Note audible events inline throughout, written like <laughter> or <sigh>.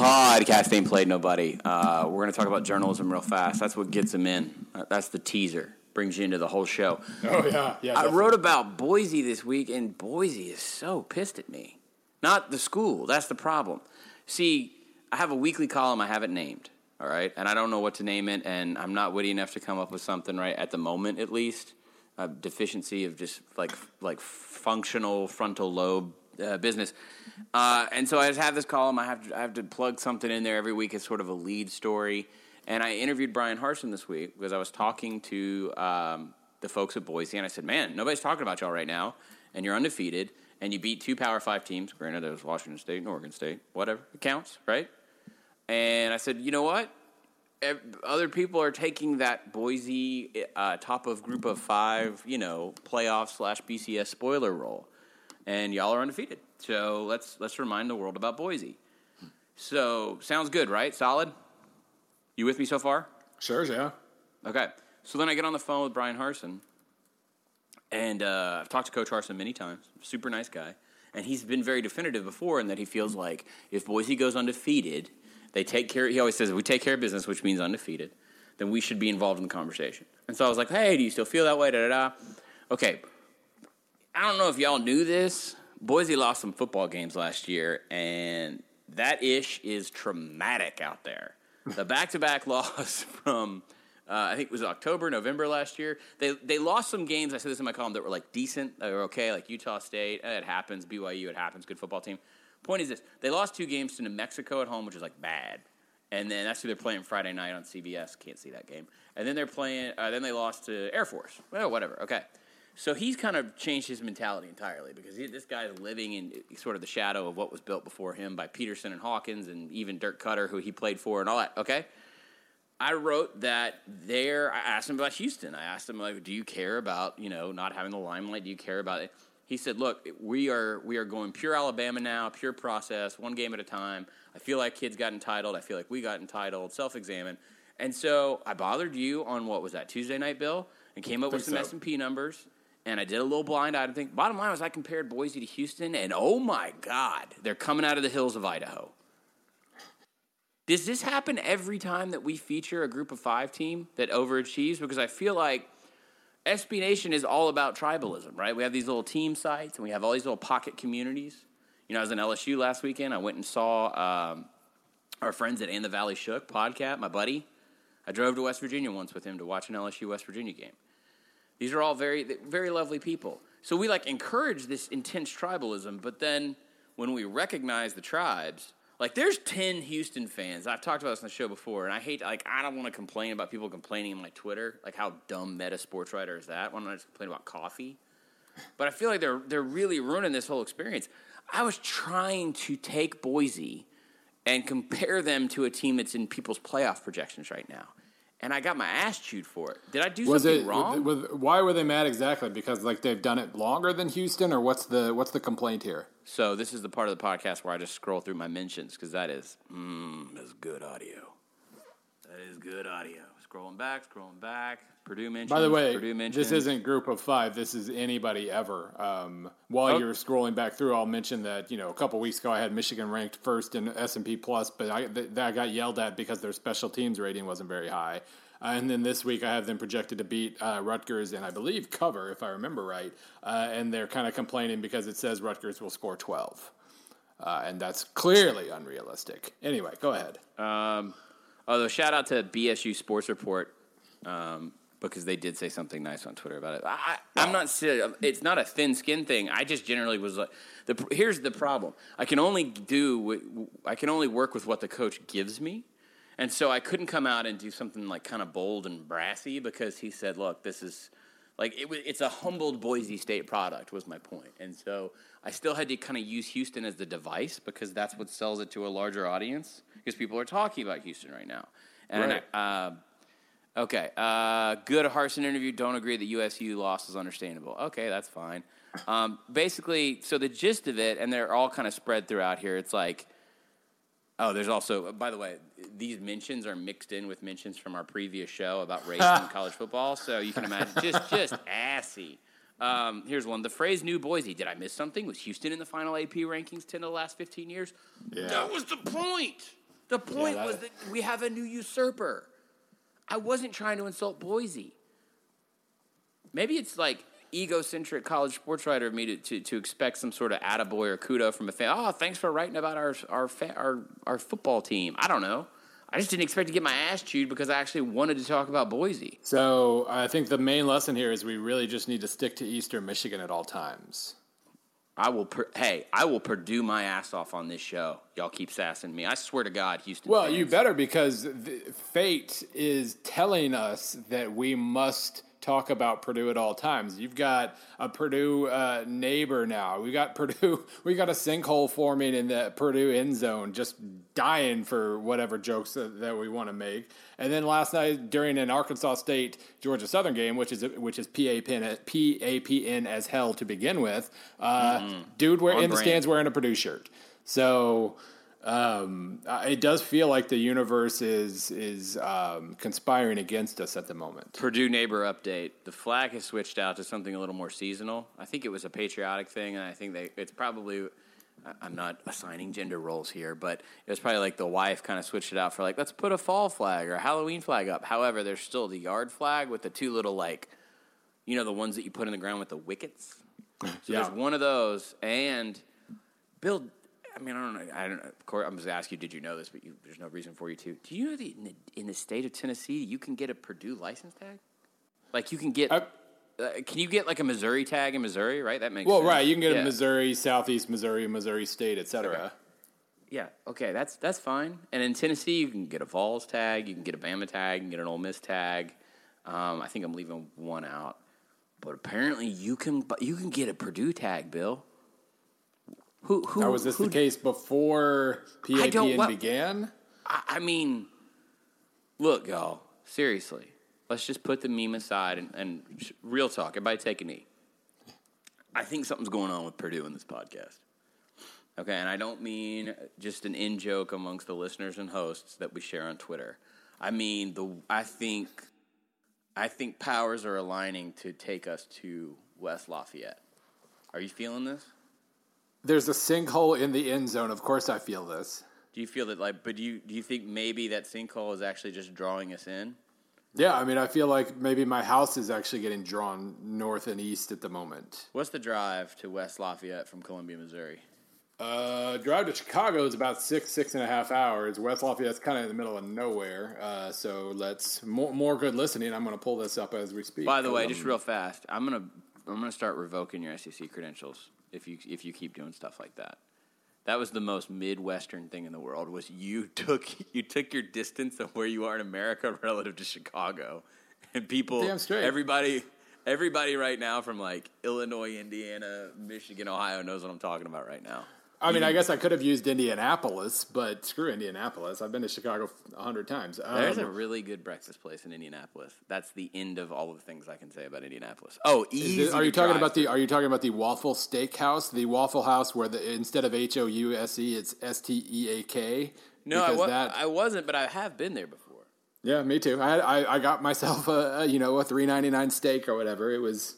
podcast ain't played nobody. Uh, we're going to talk about journalism real fast. That's what gets them in. Uh, that's the teaser. Brings you into the whole show. Oh yeah, yeah. I definitely. wrote about Boise this week, and Boise is so pissed at me. Not the school. That's the problem. See, I have a weekly column I haven't named. All right, and I don't know what to name it, and I'm not witty enough to come up with something right at the moment, at least. A deficiency of just like like functional frontal lobe uh, business, uh, and so I just have this column. I have to, I have to plug something in there every week as sort of a lead story. And I interviewed Bryan Harsin this week because I was talking to um, the folks at Boise, and I said, "Man, nobody's talking about y'all right now, and you're undefeated, and you beat two Power Five teams. Granted, it was Washington State and Oregon State. Whatever, it counts, right?" And I said, "You know what? Other people are taking that Boise uh, top of group of five, you know, playoff slash BCS spoiler role, and y'all are undefeated. So let's let's remind the world about Boise. So sounds good, right? Solid. You with me so far? Sure, yeah. Okay. So then I get on the phone with Bryan Harsin, and uh, I've talked to Coach Harsin many times. Super nice guy, and he's been very definitive before in that he feels like if Boise goes undefeated, they take care. He always says if we take care of business, which means undefeated, then we should be involved in the conversation. And so I was like, hey, do you still feel that way? Da da da. Okay. I don't know if y'all knew this. Boise lost some football games last year, and that ish is traumatic out there. The back to back loss from, uh, I think it was October, November last year. They, they lost some games, I said this in my column, that were like decent, that were okay, like Utah State. It happens. BYU, it happens. Good football team. Point is this they lost two games to New Mexico at home, which is like bad. And then that's who they're playing Friday night on CBS. Can't see that game. And then they're playing. Uh, then they lost to Air Force. Well, whatever. Okay. So he's kind of changed his mentality entirely because he, this guy's living in sort of the shadow of what was built before him by Petersen and Hawkins and even Dirk Koetter, who he played for, and all that. Okay. I wrote that there. I asked him about Houston. I asked him like, "Do you care about you know not having the limelight? Do you care about it?" He said, "Look, we are we are going pure Alabama now, pure process, one game at a time. I feel like kids got entitled. I feel like we got entitled. Self-examine." And so I bothered you on what was that Tuesday night, Bill, and came up with some so. S and P numbers. And I did a little blind item thing. Bottom line was I compared Boise to Houston, and oh my God, they're coming out of the hills of Idaho. Does this happen every time that we feature a group of five team that overachieves? Because I feel like SB Nation is all about tribalism, right? We have these little team sites and we have all these little pocket communities. You know, I was in LSU last weekend. I went and saw um, our friends at And the Valley Shook podcast, my buddy. I drove to West Virginia once with him to watch an LSU West Virginia game. These are all very, very lovely people. So we like encourage this intense tribalism, but then when we recognize the tribes, like there's 10 Houston fans. I've talked about this on the show before, and I hate, like, I don't want to complain about people complaining on my Twitter. Like, how dumb meta sports writer is that? Why don't I just complain about coffee? But I feel like they're, they're really ruining this whole experience. I was trying to take Boise and compare them to a team that's in people's playoff projections right now. And I got my ass chewed for it. Did I do Was something it wrong? was- why were they mad exactly? Because like they've done it longer than Houston, or what's the what's the complaint here? So this is the part of the podcast where I just scroll through my mentions because that is mm, that's good audio. That is good audio. Scrolling back, scrolling back. Purdue mentioned. By the way, Purdue this isn't group of five. This is anybody ever. Um, while Oh. you're scrolling back through, I'll mention that you know a couple weeks ago I had Michigan ranked first in S and P plus, but I th- that got yelled at because their special teams rating wasn't very high. Uh, and then this week I have them projected to beat uh, Rutgers and I believe cover if I remember right. Uh, and they're kind of complaining because it says Rutgers will score twelve, uh, and that's clearly unrealistic. Anyway, go ahead. Um, although shout out to BSU Sports Report um, because they did say something nice on Twitter about it. I, I'm not. It's not a thin skin thing. I just generally was like, the here's the problem. I can only do. I can only work with what the coach gives me. And so I couldn't come out and do something like kind of bold and brassy because he said, "Look, this is like it, wa- it's a humbled Boise State product." Was my point, and so I still had to kind of use Houston as the device because that's what sells it to a larger audience because people are talking about Houston right now. And Right. I, uh, okay, uh, good Harsin interview. Don't agree that USU loss is understandable. Okay, that's fine. Um, basically, so the gist of it, and they're all kind of spread throughout here. It's like. Oh, there's also, by the way, these mentions are mixed in with mentions from our previous show about race in <laughs> college football. So you can imagine, just just assy. Um, here's one. The phrase "New Boise." Did I miss something? Was Houston in the final AP rankings ten of the last fifteen years? Yeah. That was the point. The point that- was that we have a new usurper. I wasn't trying to insult Boise. Maybe it's like egocentric college sports writer of me to, to, to expect some sort of attaboy or kudo from a fan. Oh, thanks for writing about our our fa- our our football team. I don't know. I just didn't expect to get my ass chewed because I actually wanted to talk about Boise. So I think the main lesson here is we really just need to stick to Eastern Michigan at all times. I will. Per- hey, I will Purdue my ass off on this show. Y'all keep sassing me. I swear to God, Houston. Well, fans. you better because fate is telling us that we must talk about Purdue at all times. You've got a Purdue uh, neighbor now. We got <laughs> Purdue. We got a sinkhole forming in the Purdue end zone, just dying for whatever jokes that, that we want to make. And then last night during an Arkansas State Georgia Southern game, which is which is PAPN PAPN as hell to begin with, uh, dude, we're On in the stands wearing a Purdue shirt. So um, it does feel like the universe is is um, conspiring against us at the moment. Purdue neighbor update. The flag has switched out to something a little more seasonal. I think it was a patriotic thing, and I think they it's probably. I'm not assigning gender roles here, but it was probably like the wife kind of switched it out for like let's put a fall flag or a Halloween flag up. However, there's still the yard flag with the two little like, you know, the ones that you put in the ground with the wickets. <laughs> So Yeah. there's one of those, and Bill. I mean, I don't know. I don't know. Of course, I'm just asking you. Did you know this? But you, there's no reason for you to. Do you know that in the, in the state of Tennessee, you can get a Purdue license tag? Like you can get. I- uh, can you get like a Missouri tag in Missouri? Right. That makes sense. Well, sense. right, you can get Yeah. a Missouri, Southeast Missouri, Missouri State, etc. Yeah. Okay. That's that's fine. And in Tennessee, you can get a Vols tag. You can get a Bama tag. You can get an Ole Miss tag. Um, I think I'm leaving one out. But apparently, you can. You can get a Purdue tag, Bill. Who? Who? Now, was this who the case before PAPN what- began? I, I mean, look, y'all. Seriously, let's just put the meme aside and, and sh- real talk. Everybody, take a knee. I think something's going on with Purdue in this podcast. Okay, and I don't mean just an in joke amongst the listeners and hosts that we share on Twitter. I mean the. I think, I think powers are aligning to take us to West Lafayette. Are you feeling this? There's a sinkhole in the end zone. Of course, I feel this. Do you feel that like? But do you do you think maybe that sinkhole is actually just drawing us in? Yeah, I mean, I feel like maybe my house is actually getting drawn north and east at the moment. What's the drive to West Lafayette from Columbia, Missouri? Uh, drive to Chicago is about six, six and a half hours. West Lafayette's kind of in the middle of nowhere. Uh, so let's more, more good listening. I'm going to pull this up as we speak. By the way, Um, just real fast, I'm gonna I'm gonna start revoking your SEC credentials if you if you keep doing stuff like that. That was the most midwestern thing in the world. Was you <laughs> took you took your distance of where you are in America <laughs> relative to Chicago, and people, Damn straight. everybody, everybody right now from like Illinois, Indiana, Michigan, Ohio knows what I'm talking about right now. I mean, I guess I could have used Indianapolis, but screw Indianapolis. I've been to Chicago a hundred times. There's Um, a really good breakfast place in Indianapolis. That's the end of all of the things I can say about Indianapolis. Oh, easy. it- are you talking about the? to. Are you talking about the Waffle Steakhouse, the Waffle House, where the instead of H O U S E, it's S T E A K? No, I, wa- that- I wasn't, but I have been there before. Yeah, me too. I, I I got myself a, a you know a three ninety nine steak or whatever. It was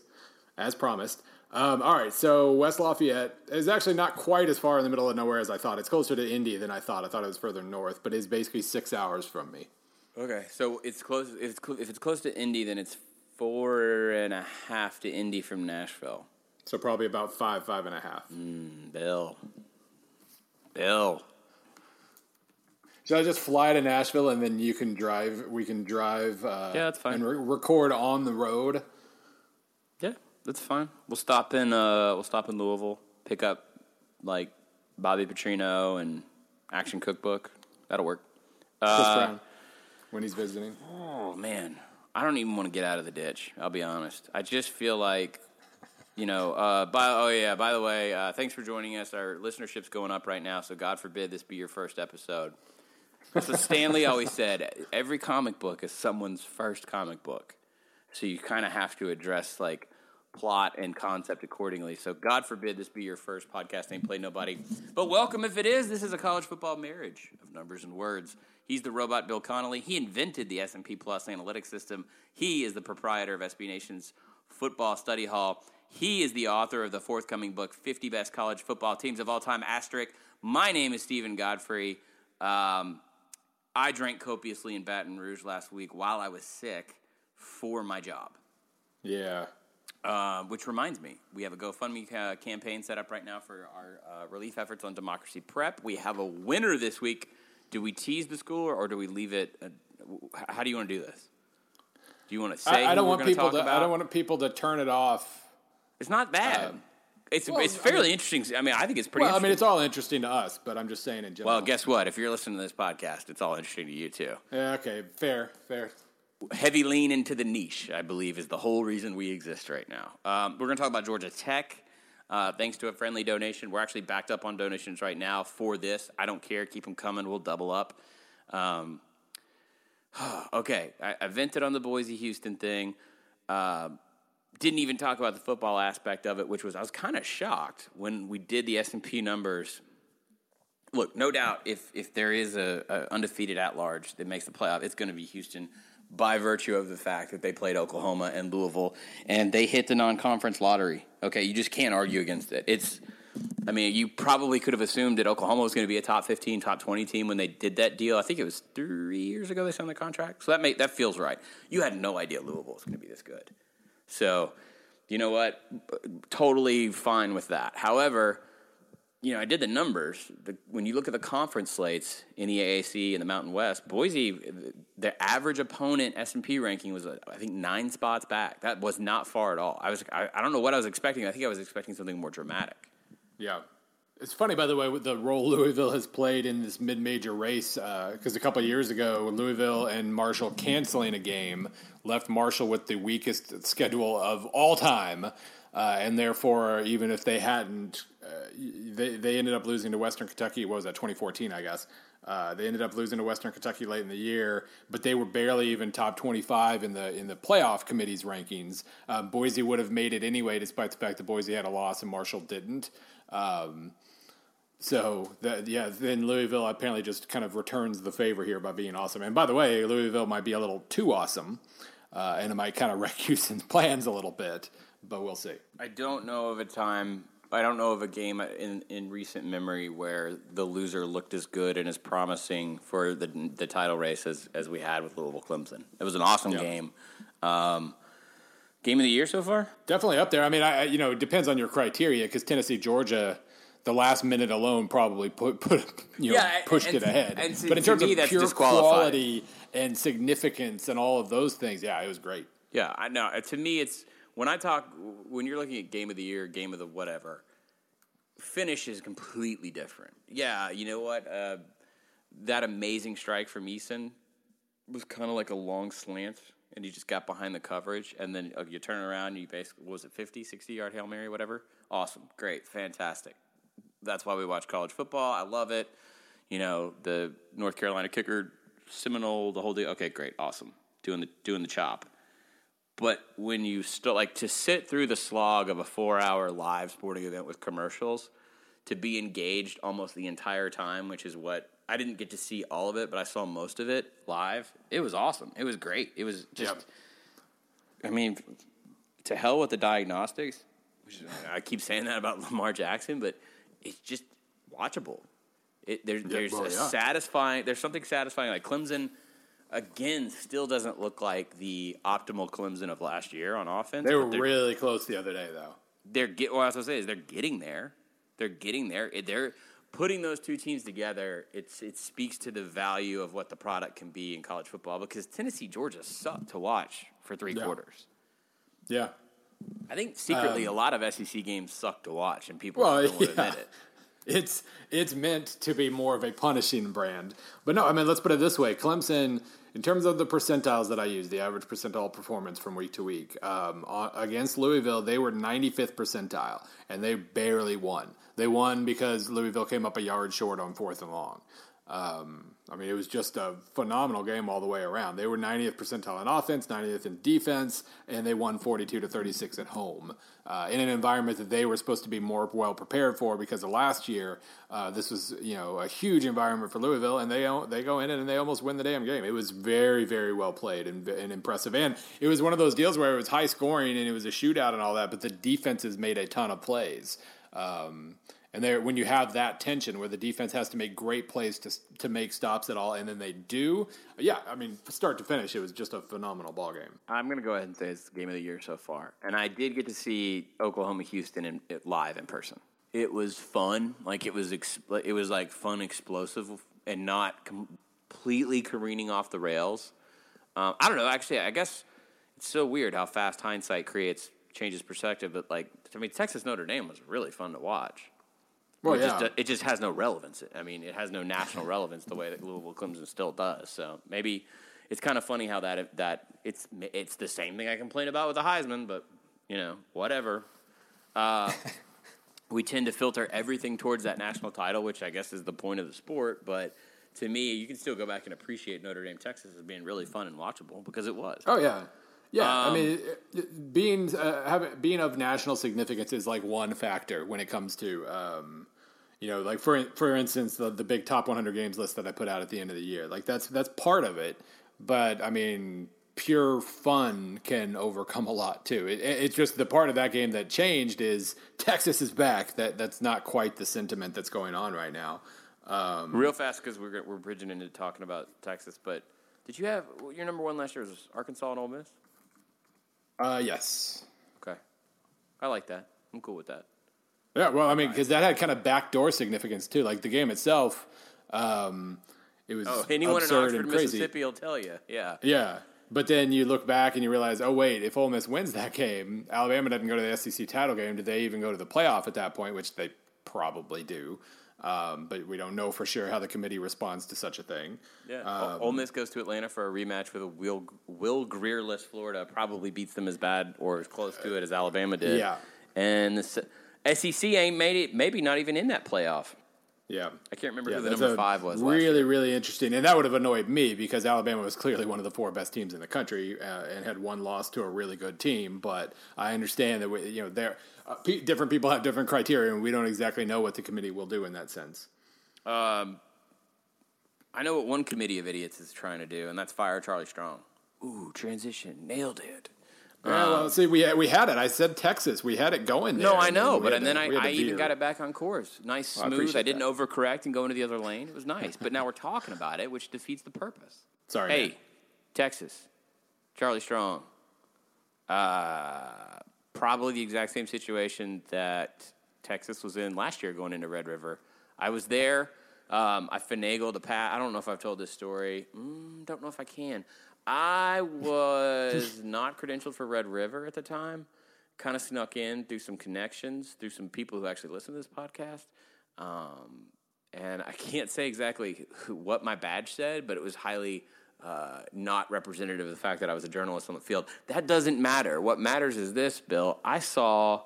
as promised. Um, all right, so West Lafayette is actually not quite as far in the middle of nowhere as I thought. It's closer to Indy than I thought. I thought it was further north, but it's basically six hours from me. Okay, so it's close. If it's, cl- if it's close to Indy, then it's four and a half to Indy from Nashville. So probably about five, five and a half. Bill, Bill. Should I just fly to Nashville and then you can drive? We can drive. Uh, Yeah, that's fine. And re- record on the road. That's fine. We'll stop in. Uh, we'll stop in Louisville. Pick up like Bobby Petrino and Action Cookbook. That'll work. Uh, when he's visiting. Oh man, I don't even want to get out of the ditch. I'll be honest. I just feel like, you know. Uh, by oh yeah, by the way, uh, thanks for joining us. Our listenership's going up right now, so God forbid this be your first episode. So Stan Lee <laughs> always said every comic book is someone's first comic book, so you kind of have to address like plot and concept accordingly. So God forbid this be your first podcast named Play Nobody, but welcome if it is. This is a college football marriage of numbers and words. He's the robot Bill Connelly. He invented the S&P Plus analytics system. He is the proprietor of SB Nation's Football Study Hall. He is the author of the forthcoming book, 50 Best College Football Teams of All Time, asterisk. My name is Steven Godfrey. Um, I drank copiously in Baton Rouge last week while I was sick for my job. Yeah. Uh, which reminds me, we have a GoFundMe uh, campaign set up right now for our uh, relief efforts on Democracy Prep. We have a winner this week. Do we tease the school or, or do we leave it? Uh, how do you want to do this? Do you want to say? I, I don't who want we're people talk to. About? I don't want people to turn it off. It's not bad. Um, it's well, it's I fairly mean- interesting. I mean, I think it's pretty. Well, I mean, it's all interesting to us, but I'm just saying in general. well, guess what? If you're listening to this podcast, it's all interesting to you too. Yeah. Okay. Fair. Fair. Heavy lean into the niche, I believe, is the whole reason we exist right now. Um, we're going to talk about Georgia Tech. Uh, thanks to a friendly donation, we're actually backed up on donations right now for this. I don't care; keep them coming. We'll double up. Um, <sighs> okay, I, I vented on the Boise Houston thing. Uh, didn't even talk about the football aspect of it, which was I was kind of shocked when we did the S and P numbers look, no doubt, if if there is a, a undefeated at large that makes the playoff, it's going to be Houston by virtue of the fact that they played Oklahoma and Louisville and they hit the non-conference lottery. Okay, you just can't argue against it. It's I mean, you probably could have assumed that Oklahoma was going to be a top 15, top 20 team when they did that deal. I think it was 3 years ago they signed the contract. So that make, that feels right. You had no idea Louisville was going to be this good. So, you know what? Totally fine with that. However, you know, I did the numbers. The, when you look at the conference slates in the AAC and the Mountain West, Boise, the average opponent S and P ranking was, uh, I think, nine spots back. That was not far at all. I was, I, I don't know what I was expecting. I think I was expecting something more dramatic. Yeah. It's funny, by the way, with the role Louisville has played in this mid-major race. Because a couple years ago, Louisville and Marshall canceling a game left Marshall with the weakest schedule of all time, uh, and therefore, even if they hadn't, uh, they they ended up losing to Western Kentucky. What was that? 2014, I guess. Uh, they ended up losing to Western Kentucky late in the year, but they were barely even top 25 in the in the playoff committee's rankings. Um, Boise would have made it anyway, despite the fact that Boise had a loss and Marshall didn't. Um, so that yeah, then Louisville apparently just kind of returns the favor here by being awesome. And by the way, Louisville might be a little too awesome, uh, and it might kind of <laughs> wreck Houston's plans a little bit. But we'll see. I don't know of a time. I don't know of a game in, in recent memory where the loser looked as good and as promising for the the title race as, as we had with Louisville Clemson. It was an awesome Yeah. game. Um, game of the year so far? Definitely up there. I mean, I, I- you know, it depends on your criteria because Tennessee, Georgia, the last minute alone probably put put you know, Yeah, pushed and it ahead. and to- but in terms me, of that's pure quality and significance and all of those things, yeah, it was great. Yeah, I know. To me, it's when I talk when you're looking at game of the year, game of the whatever. Finish is completely different. Yeah, you know what? Uh, that amazing strike from Eason was kind of like a long slant, and he just got behind the coverage, and then uh, you turn around, and you basically was it 50, 60 yard hail mary, whatever. Awesome, great, fantastic. That's why we watch college football. I love it. You know, the North Carolina kicker, Seminole, the whole deal. Okay, great, awesome, doing the doing the chop. But when you still like to sit through the slog of a four hour live sporting event with commercials, to be engaged almost the entire time, which is what I didn't get to see all of it, but I saw most of it live. It was awesome. It was great. It was just, Yep. I mean, to hell with the diagnostics. Which is, I keep saying that about <laughs> Lamar Jackson, but it's just watchable. It, there, there's well, a yeah. satisfying. There's something satisfying. Like Clemson, again, still doesn't look like the optimal Clemson of last year on offense. They were really close the other day, though. they're get. What I was gonna say is they're getting there. They're getting there. They're putting those two teams together. It's it speaks to the value of what the product can be in college football because Tennessee Georgia sucked to watch for three Yeah. quarters. Yeah. I think secretly a lot of SEC games suck to watch, and people Um, Well, don't want to yeah. admit it. <laughs> It's it's meant to be more of a punishing brand. But no, I mean let's put it this way: Clemson, in terms of the percentiles that I use, the average percentile performance from week to week um, against Louisville, they were 95th percentile, and they barely won. They won because Louisville came up a yard short on fourth and long. Um, I mean, it was just a phenomenal game all the way around. They were 90th percentile in offense, 90th in defense, and they won 42 to 36 at home uh, in an environment that they were supposed to be more well prepared for because of last year. Uh, this was, you know, a huge environment for Louisville, and they they go in and they almost win the damn game. It was very, very well played and, and impressive, and it was one of those deals where it was high scoring and it was a shootout and all that, but the defenses made a ton of plays. Um, And there, when you have that tension where the defense has to make great plays to to make stops at all, and then they do, yeah, I mean, start to finish, it was just a phenomenal ball game. I'm going to go ahead and say it's the game of the year so far. And I did get to see Oklahoma Houston in, live in person. It was fun. Like it was expl- it was like fun explosive and not completely careening off the rails. Um, I don't know, actually, I guess it's so weird how fast hindsight creates changes perspective, but like I mean Texas Notre Dame was really fun to watch. Well, it, yeah. just, it just has no relevance. I mean, it has no national relevance the way that Louisville Clemson still does. So maybe it's kind of funny how that that it's it's the same thing I complain about with the Heisman, but you know, whatever. Uh, <laughs> we tend to filter everything towards that national title, which I guess is the point of the sport. But to me, you can still go back and appreciate Notre Dame, Texas as being really fun and watchable because it was. Oh yeah, yeah. I Um, mean, being uh, having, being of national significance is like one factor when it comes to, um, you know, like for for instance, the the big top 100 games list that I put out at the end of the year. Like that's that's part of it, but I mean. Pure fun can overcome a lot too. It, it- it's just the part of that game that changed is Texas is back. That that's not quite the sentiment that's going on right now. Um, Real fast because we're we're bridging into talking about Texas, but did you have your number one last year was Arkansas and Ole Miss? uh, yes, Okay, I like that. I'm cool with that. Yeah, well, I mean, because that had kind of backdoor significance too. Like the game itself, um, it was Oh, anyone in Oxford, and crazy. Mississippi will tell you. Yeah. Yeah, but then you look back and you realize, oh wait, if Ole Miss wins that game, Alabama doesn't go to the SEC title game. Did they even go to the playoff at that point? Which they probably do, um, but we don't know for sure how the committee responds to such a thing. Yeah. Um, Ole Miss goes to Atlanta for a rematch with a Will Will Grierless Florida. Probably beats them as bad or as close to it as Alabama did. Yeah. And the SEC ain't made it. Maybe not even in that playoff. Yeah. I can't remember Yeah, who the number five was. Really, really interesting, and that would have annoyed me because Alabama was clearly one of the four best teams in the country uh, and had one loss to a really good team. But I understand that we, you know, there uh, pe- different people have different criteria, and we don't exactly know what the committee will do in that sense. Um, I know what one committee of idiots is trying to do, and that's fire Charlie Strong. Ooh, transition, nailed it. Yeah, well, see, we had, we had it. I said Texas. We had it going. There, No, I know, but and then I, I even got it back on course. Nice, I smooth. appreciate I didn't that. overcorrect and go into the other lane. It was nice. but now we're talking about it, which defeats the purpose. Sorry. Hey, man. Texas, Charlie Strong. Uh, probably the exact same situation that Texas was in last year going into Red River. I was there. Um, I finagled a pat. I don't know if I've told this story. Mm, don't know if I can. I was not credentialed for Red River at the time. Kind of snuck in through some connections, through some people who actually listen to this podcast. Um, and I <laughs> can't say exactly who, what my badge said, but it was highly uh, not representative of the fact that I was a journalist on the field. That doesn't matter. What matters is this, Bill. I saw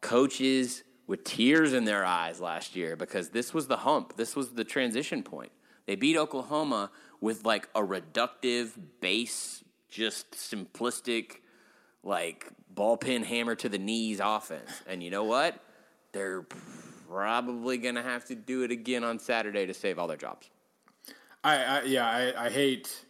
coaches with tears in their eyes last year because this was the hump. This was the transition point. They beat Oklahoma with like a reductive, base, just simplistic, like ball pin hammer to the knees offense. And you know what? They're probably going to have to do it again on Saturday to save all their jobs. I, I yeah, I, I hate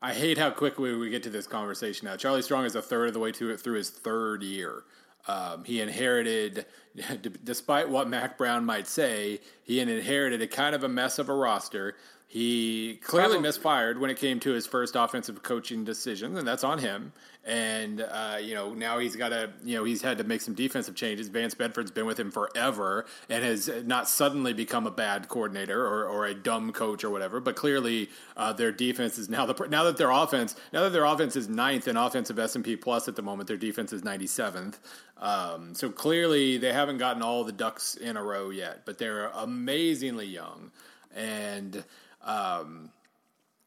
I hate how quickly we get to this conversation now. Charlie Strong is a third of the way to it through his third year. Um, he inherited, d- <laughs> despite what Mack Brown might say, he inherited a kind of a mess of a roster. He clearly Probably- misfired when it came to his first offensive coaching decisions, and that's on him. And uh, you know now he's got to, you know, he's had to make some defensive changes. Vance Bedford's been with him forever and has not suddenly become a bad coordinator or, or a dumb coach or whatever. But clearly, uh, their defense is now the now that their offense now that their offense is ninth in offensive S and P plus at the moment. Their defense is ninety seventh. Um, so clearly, they haven't gotten all the ducks in a row yet. But they're amazingly young and. Um,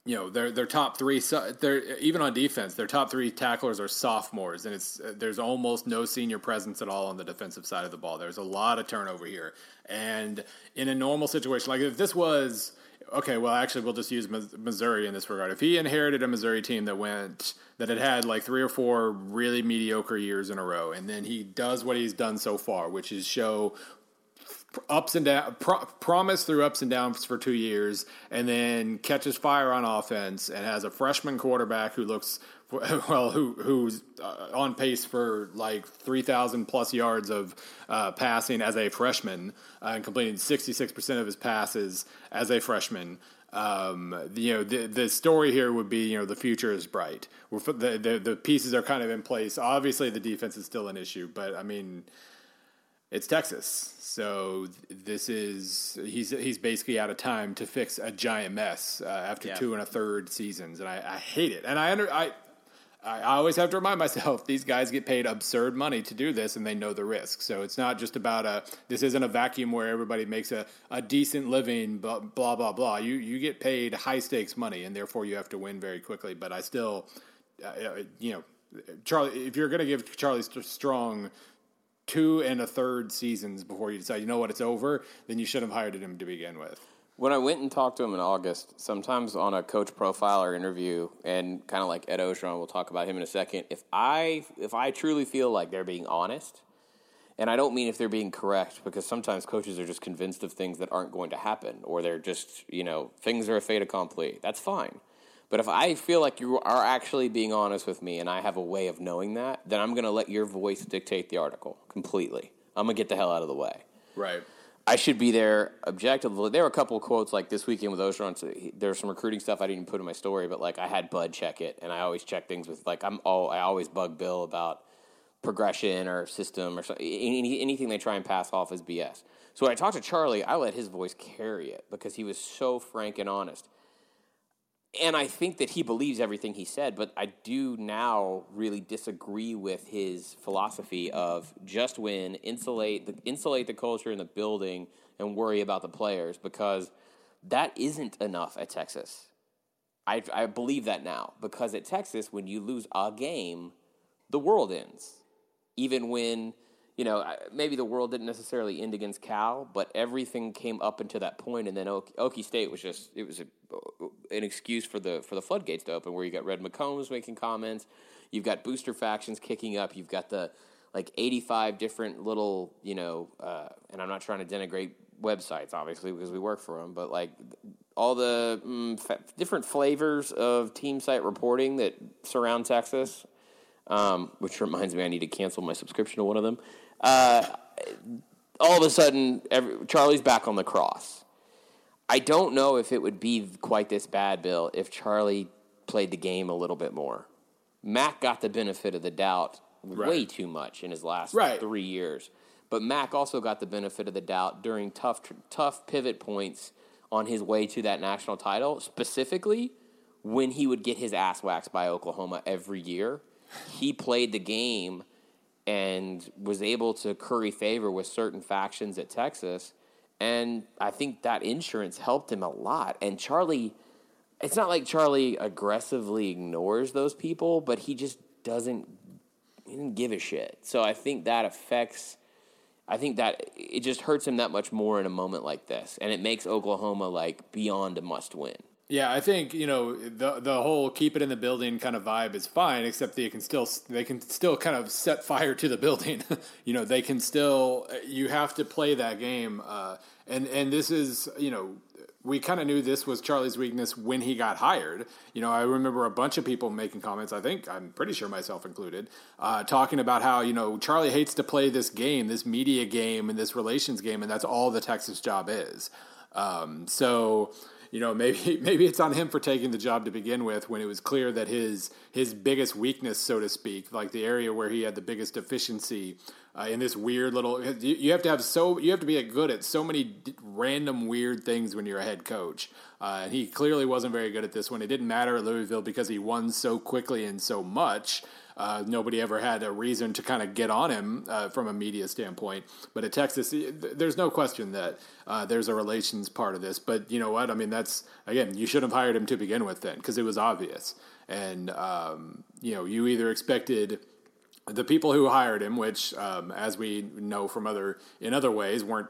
you know their their top three they're even on defense their top three tacklers are sophomores and it's there's almost no senior presence at all on the defensive side of the ball. There's a lot of turnover here. And in a normal situation like if this was okay well actually we'll just use Missouri in this regard. If he inherited a Missouri team that went that had had like three or four really mediocre years in a row and then he does what he's done so far which is show ups and down, pro- promise through ups and downs for two years, and then catches fire on offense and has a freshman quarterback who looks <laughs> well, who who's uh, on pace for like three thousand plus yards of uh, passing as a freshman uh, and completing sixty six percent of his passes as a freshman. Um, you know, the, the story here would be, you know, the future is bright. We're, the, the the pieces are kind of in place. Obviously, the defense is still an issue, but I mean, it's Texas, so this is he's he's basically out of time to fix a giant mess uh, after yeah. two and a third seasons, and I, I hate it. And I under I I always have to remind myself <laughs> these guys get paid absurd money to do this and they know the risk. So it's not just about a this isn't a vacuum where everybody makes a, a decent living blah blah blah blah. You you get paid high stakes money and therefore you have to win very quickly. But I still uh, uh you know Charlie if you're going to give Charlie Strong two and a third seasons before you decide you know what it's over, then you should have hired him to begin with. When I went and talked to him in August, sometimes on a coach profile or interview, and kind of like Ed Orgeron, we'll talk about him in a second. If I if I truly feel like they're being honest, and I don't mean if they're being correct, because sometimes coaches are just convinced of things that aren't going to happen, or they're just you know things are a fait accompli. That's fine. But if I feel like you are actually being honest with me, and I have a way of knowing that, then I'm going to let your voice dictate the article completely. I'm going to get the hell out of the way. Right. I should be there objectively. There were a couple of quotes like this weekend with Orgeron. There's some recruiting stuff I didn't put in my story, but like I had Bud check it, and I always check things with like I'm all I always bug Bill about progression or system or something. Any, anything they try and pass off as BS. So when I talked to Charlie, I let his voice carry it because he was so frank and honest and I think that he believes everything he said, but I do now really disagree with his philosophy of just win, insulate the insulate the culture in the building, and worry about the players because that isn't enough at Texas. I, I believe that now because at Texas, when you lose a game, the world ends. Even when you know, maybe the world didn't necessarily end against Cal, but everything came up until that point, and then Okie State was just it was a, an excuse for the for the floodgates to open, where you got Red McCombs making comments, you've got booster factions kicking up, you've got the like eighty five different little you know, uh, and I'm not trying to denigrate websites obviously because we work for them, but like all the mm, f- different flavors of team site reporting that surround Texas. Um, which reminds me, I need to cancel my subscription to one of them. Uh, all of a sudden, every, Charlie's back on the cross. I don't know if it would be quite this bad, Bill, if Charlie played the game a little bit more. Mack got the benefit of the doubt right. way too much in his last right. three years. But Mack also got the benefit of the doubt during tough, tough pivot points on his way to that national title, specifically when he would get his ass waxed by Oklahoma every year. He played the game and was able to curry favor with certain factions at Texas. And I think that insurance helped him a lot. And Charlie, it's not like Charlie aggressively ignores those people, but he just doesn't, he didn't give a shit. So I think that affects, I think that it just hurts him that much more in a moment like this. And it makes Oklahoma like beyond a must win. Yeah, I think you know the the whole keep it in the building kind of vibe is fine, except they can still they can still kind of set fire to the building. <laughs> you know, they can still you have to play that game, uh, and and this is you know we kind of knew this was Charlie's weakness when he got hired. You know, I remember a bunch of people making comments. I think I'm pretty sure myself included, uh, talking about how you know Charlie hates to play this game, this media game, and this relations game, and that's all the Texas job is. Um, so you know, maybe <laughs> maybe it's on him for taking the job to begin with when it was clear that his his biggest weakness, so to speak, like the area where he had the biggest deficiency uh, in this weird little. You, have to have so you have to be good at so many random weird things when you're a head coach. Uh, and he clearly wasn't very good at this one. It didn't matter at Louisville because he won so quickly and so much. Uh, nobody ever had a reason to kind of get on him uh, from a media standpoint. But at Texas, there's no question that uh, there's a relations part of this. But you know what? I mean, that's again, you should have hired him to begin with then because it was obvious. And um, you know, you either expected the people who hired him, which, um, as we know from other in other ways, weren't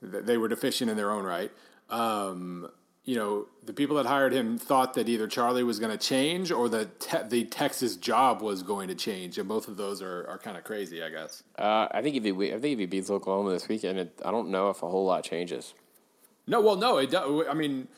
they were deficient in their own right. Um, you know, the people that hired him thought that either Charlie was going to change or that te- the Texas job was going to change, and both of those are, are kind of crazy, I guess. Uh, I think if he I think if he beats Oklahoma this weekend, it, I don't know if a whole lot changes. No, well, no, it. do- I mean,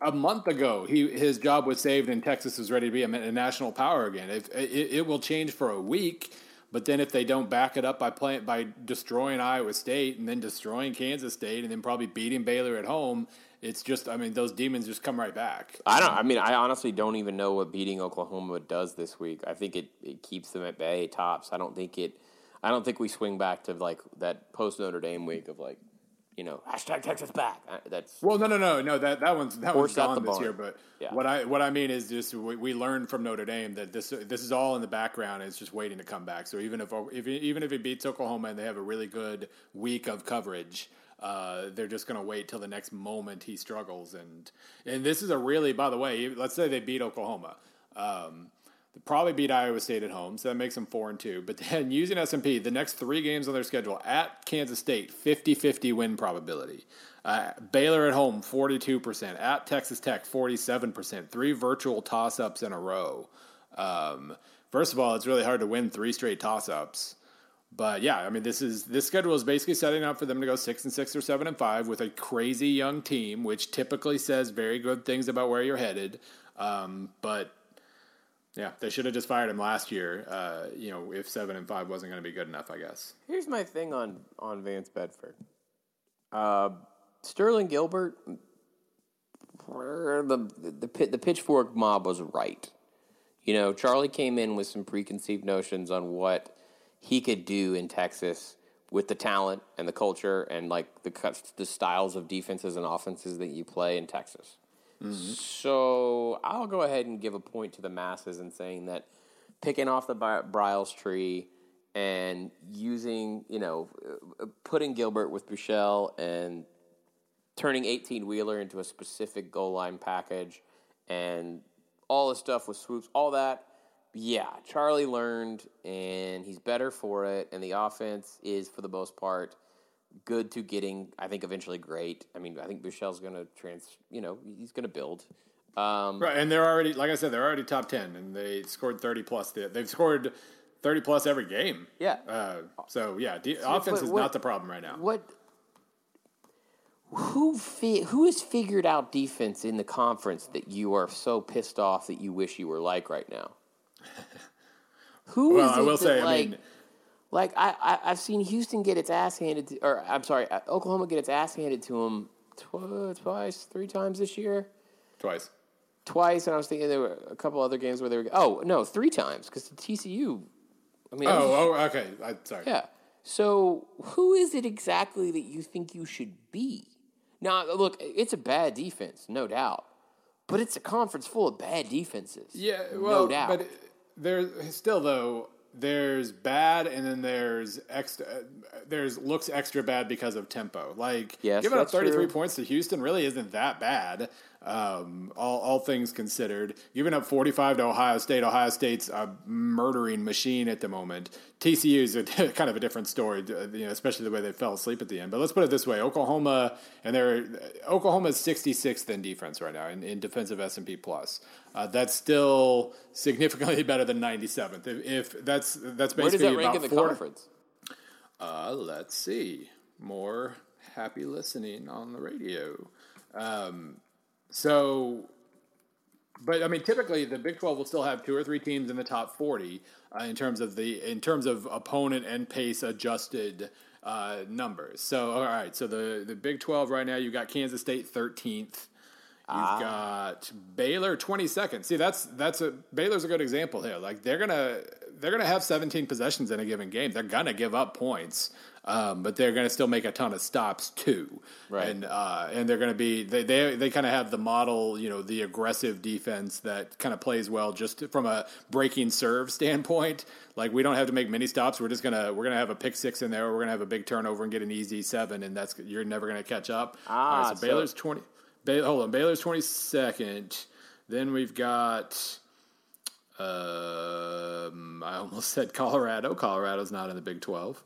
a month ago, he his job was saved, and Texas was ready to be a, a national power again. If it, it will change for a week, but then if they don't back it up by playing by destroying Iowa State and then destroying Kansas State and then probably beating Baylor at home, it's just. I mean, those demons just come right back. I don't. I mean, I honestly don't even know what beating Oklahoma does this week. I think it, it keeps them at bay tops. I don't think it. I don't think we swing back to like that post Notre Dame week of like, you know, hashtag Texas back. That's Well, no, no, no, no. That that one's that one's gone this year. But Yeah. what I what I mean is just we, we learned from Notre Dame that this this is all in the background. and It's just waiting to come back. So even if if even if it beats Oklahoma and they have a really good week of coverage. Uh, they're just going to wait till the next moment he struggles, and and this is a really, by the way, let's say they beat Oklahoma, um, they probably beat Iowa State at home, so that makes them four and two. But then <laughs> using S and P, the next three games on their schedule at Kansas State, 50-50 win probability. Uh, Baylor at home, forty-two percent. At Texas Tech, forty-seven percent. Three virtual toss-ups in a row. Um, first of all, it's really hard to win three straight toss-ups. But yeah, I mean, this is this schedule is basically setting up for them to go six and six or seven and five with a crazy young team, which typically says very good things about where you're headed. Um, but yeah, they should have just fired him last year. Uh, you know, if seven and five wasn't going to be good enough, I guess. here's my thing on on Vance Bedford. Uh, Sterling Gilbert, the the the pitchfork mob was right. You know, Charlie came in with some preconceived notions on what he could do in Texas with the talent and the culture and like the the styles of defenses and offenses that you play in Texas. So I'll go ahead and give a point to the masses in saying that picking off the Briles tree and using, you know, uh, putting Gilbert with Buechele and turning 18 Wheeler into a specific goal line package and all the stuff with swoops, all that. Yeah, Charlie learned and he's better for it. And the offense is, for the most part, good to getting, I think, eventually great. I mean, I think Buechele's going to trans, you know, he's going to build. Um, Right, and they're already, like I said, they're already top ten, and they scored thirty plus. They- They've scored thirty plus every game. Yeah. Uh, so yeah, de- offense but is what- not the problem right now. What? Who fi- who has figured out defense in the conference that you are so pissed off that you wish you were like right now? <laughs> Who Well, is I it will that, say, I like, mean- like I, I I've seen Houston get its ass handed, to, or I'm sorry, uh, Oklahoma get its ass handed to them tw- twice, three times this year, Twice. twice, and I was thinking there were a couple other games where they were. Oh no, three times because the TCU. I mean, that was- Oh, oh, okay. I, sorry. yeah. So who is it exactly that you think you should be? Now, look, it's a bad defense, no doubt, but it's a conference full of bad defenses. Yeah, well, no doubt. but there's still though there's bad, and then there's extra. Uh, there's looks extra bad because of tempo. Like Yes, giving up 33 true. points to Houston really isn't that bad. Um, all, all things considered, giving up 45 to Ohio State. Ohio State's a murdering machine at the moment. TCU's a <laughs> kind of a different story, you know, especially the way they fell asleep at the end. But let's put it this way: Oklahoma and they're Oklahoma's 66th in defense right now in, in defensive S and P plus. Uh, that's still significantly <laughs> better than 97th. If, if that's that's basically Where does that rank in the four- conference? uh, let's see. More happy listening on the radio. Um, so, but I mean, typically the Big Twelve will still have two or three teams in the top forty uh, in terms of the in terms of opponent and pace adjusted uh, numbers. So, all right. So the the Big Twelve right now, you got Kansas State thirteenth. You've got Baylor twenty second. See, that's that's a Baylor's a good example here. Like they're gonna they're gonna have seventeen possessions in a given game. They're gonna give up points, um, but they're gonna still make a ton of stops too. Right. And uh, and they're gonna be they they they kind of have the model, you know, the aggressive defense that kind of plays well just from a breaking serve standpoint. Like we don't have to make many stops. We're just gonna we're gonna have a pick six in there. We're gonna have a big turnover and get an easy seven, and that's you're never gonna catch up. Ah, right, so so- Baylor's twenty. Bay, hold on, Baylor's twenty second. Then we've got. Um, I almost said Colorado. Colorado's not in the Big Twelve.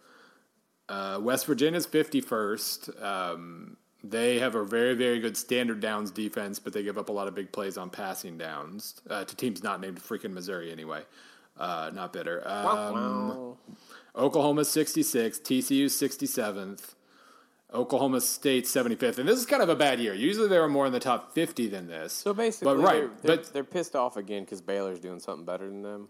Uh, West Virginia's fifty first. Um, They have a very, very good standard downs defense, but they give up a lot of big plays on passing downs uh, to teams not named freaking Missouri anyway. Uh, not bitter. Um, Oklahoma 66, TCU 67th, Oklahoma State 75th. And this is kind of a bad year. Usually they were more in the top 50 than this. So basically, but right, they're, they're, but they're pissed off again because Baylor's doing something better than them.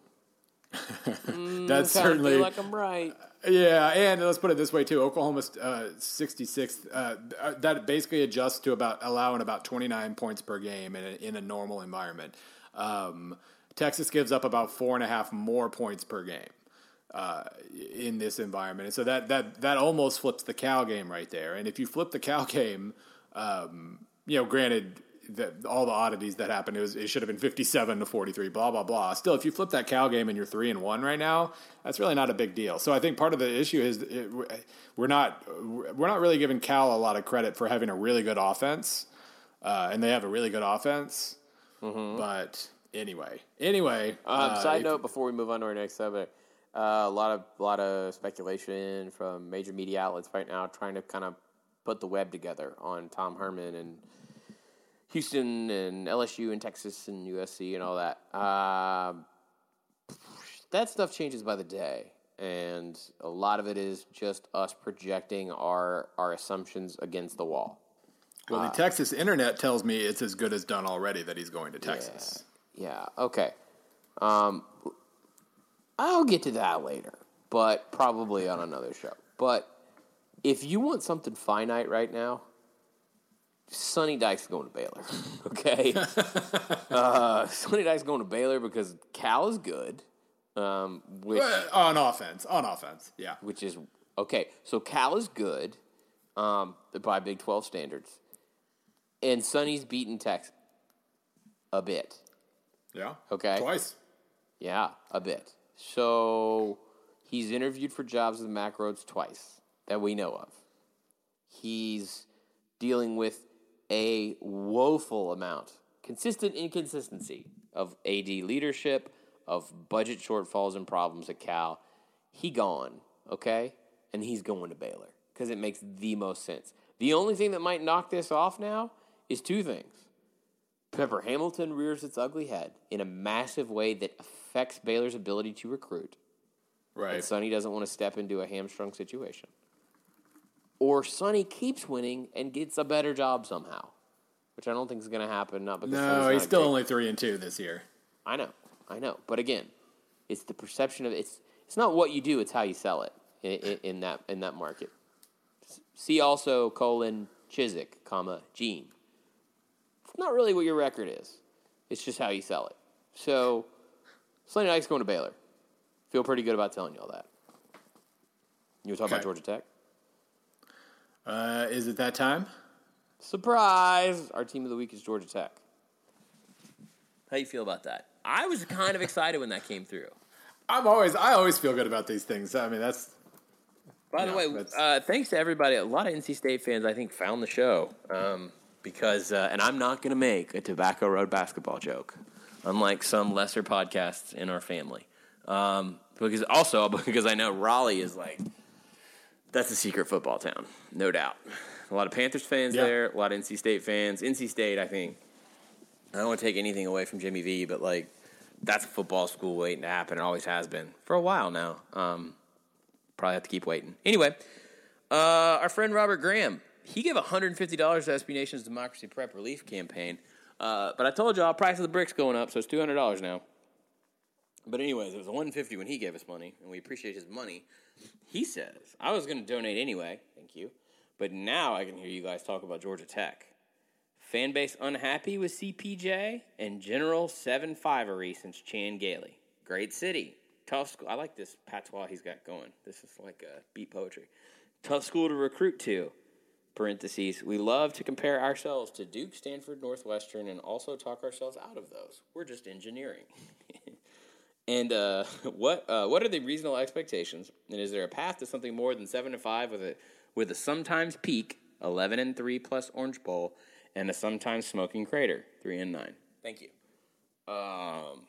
That's Kinda certainly like I'm right. Yeah, and let's put it this way too: Oklahoma's uh, 66th. Uh, that basically adjusts to about allowing about 29 points per game in a, in a normal environment. Um, Texas gives up about four and a half more points per game uh, in this environment, and so that that that almost flips the Cal game right there. And if you flip the Cal <laughs> game, um, you know, granted. That all the oddities that happened, it, was, it should have been fifty-seven to forty-three. Blah blah blah. Still, if you flip that Cal game and you're three and one right now, that's really not a big deal. So I think part of the issue is it, we're not we're not really giving Cal a lot of credit for having a really good offense, uh, and they have a really good offense. But anyway, anyway. Um, uh, side if- note before we move on to our next subject, uh, a lot of lot of speculation from major media outlets right now trying to kind of put the web together on Tom Herman and Houston and LSU and Texas and USC and all that. Um that stuff changes by the day, and a lot of it is just us projecting our our assumptions against the wall. well, the Texas internet tells me it's as good as done already that he's going to Texas. Yeah. Okay. Um, I'll get to that later, but probably on another show. But if you want something finite right now, Sonny Dykes going to Baylor. <laughs> Okay. <laughs> uh, Sonny Dykes going to Baylor because Cal is good, um, which Uh, on offense, on offense, yeah. which is okay. So Cal is good um, by Big Twelve standards, and Sonny's beaten Texas a bit. Yeah. Okay. Twice. Yeah, a bit. So he's interviewed for jobs with Mack Rhoades twice that we know of. He's dealing with a woeful amount, consistent inconsistency of AD leadership, of budget shortfalls and problems at Cal. He gone, okay? And he's going to Baylor because it makes the most sense. The only thing that might knock this off now is two things. Pepper Hamilton rears its ugly head in a massive way that affects Baylor's ability to recruit. Right. And Sonny doesn't want to step into a hamstrung situation. Or Sonny keeps winning and gets a better job somehow, which I don't think is going to happen. Not because No, he's still great- only three and two this year. I know, I know. But again, it's the perception of it's. It's not what you do; it's how you sell it in, in, in that in that market. See also colon Chizik, comma Gene. It's not really what your record is. It's just how you sell it. So, Sonny Dykes going to Baylor. Feel pretty good about telling you all that. You want to talk about Georgia Tech? Uh, is it that time? Surprise! Our team of the week is Georgia Tech. How you feel about that? I was kind of excited when that came through. I'm always I always feel good about these things. I mean, that's By the Yeah, way, uh, thanks to everybody. A lot of NC State fans, I think, found the show um, because, uh, and I'm not going to make a Tobacco Road basketball joke, unlike some lesser podcasts in our family. Um, because also <laughs> because I know Raleigh is like that's a secret football town, no doubt. A lot of Panthers fans Yeah. there, a lot of NC State fans. NC State, I think. I don't want to take anything away from Jimmy V, but like that's a football school waiting to happen. It always has been for a while now. Um, probably have to keep waiting. Anyway, uh, our friend Robert Graham, he gave $150 to SB Nation's Democracy Prep Relief Campaign. Uh, but I told y'all, price of the bricks going up, so it's $200 now. But anyways, it was 150 when he gave us money, and we appreciate his money. He says, I was going to donate anyway, thank you. But now I can hear you guys talk about Georgia Tech. Fan base unhappy with CPJ and general 7 5ery since Chan Gailey. Great city. Tough school. I like this patois he's got going. This is like a beat poetry. Tough school to recruit to. Parentheses. We love to compare ourselves to Duke, Stanford, Northwestern, and also talk ourselves out of those. We're just engineering. <laughs> and uh, <laughs> what uh, what are the reasonable expectations? And is there a path to something more than seven to five with a with a sometimes peak eleven and three plus Orange Bowl and a sometimes smoking crater three and nine? Thank you. Um,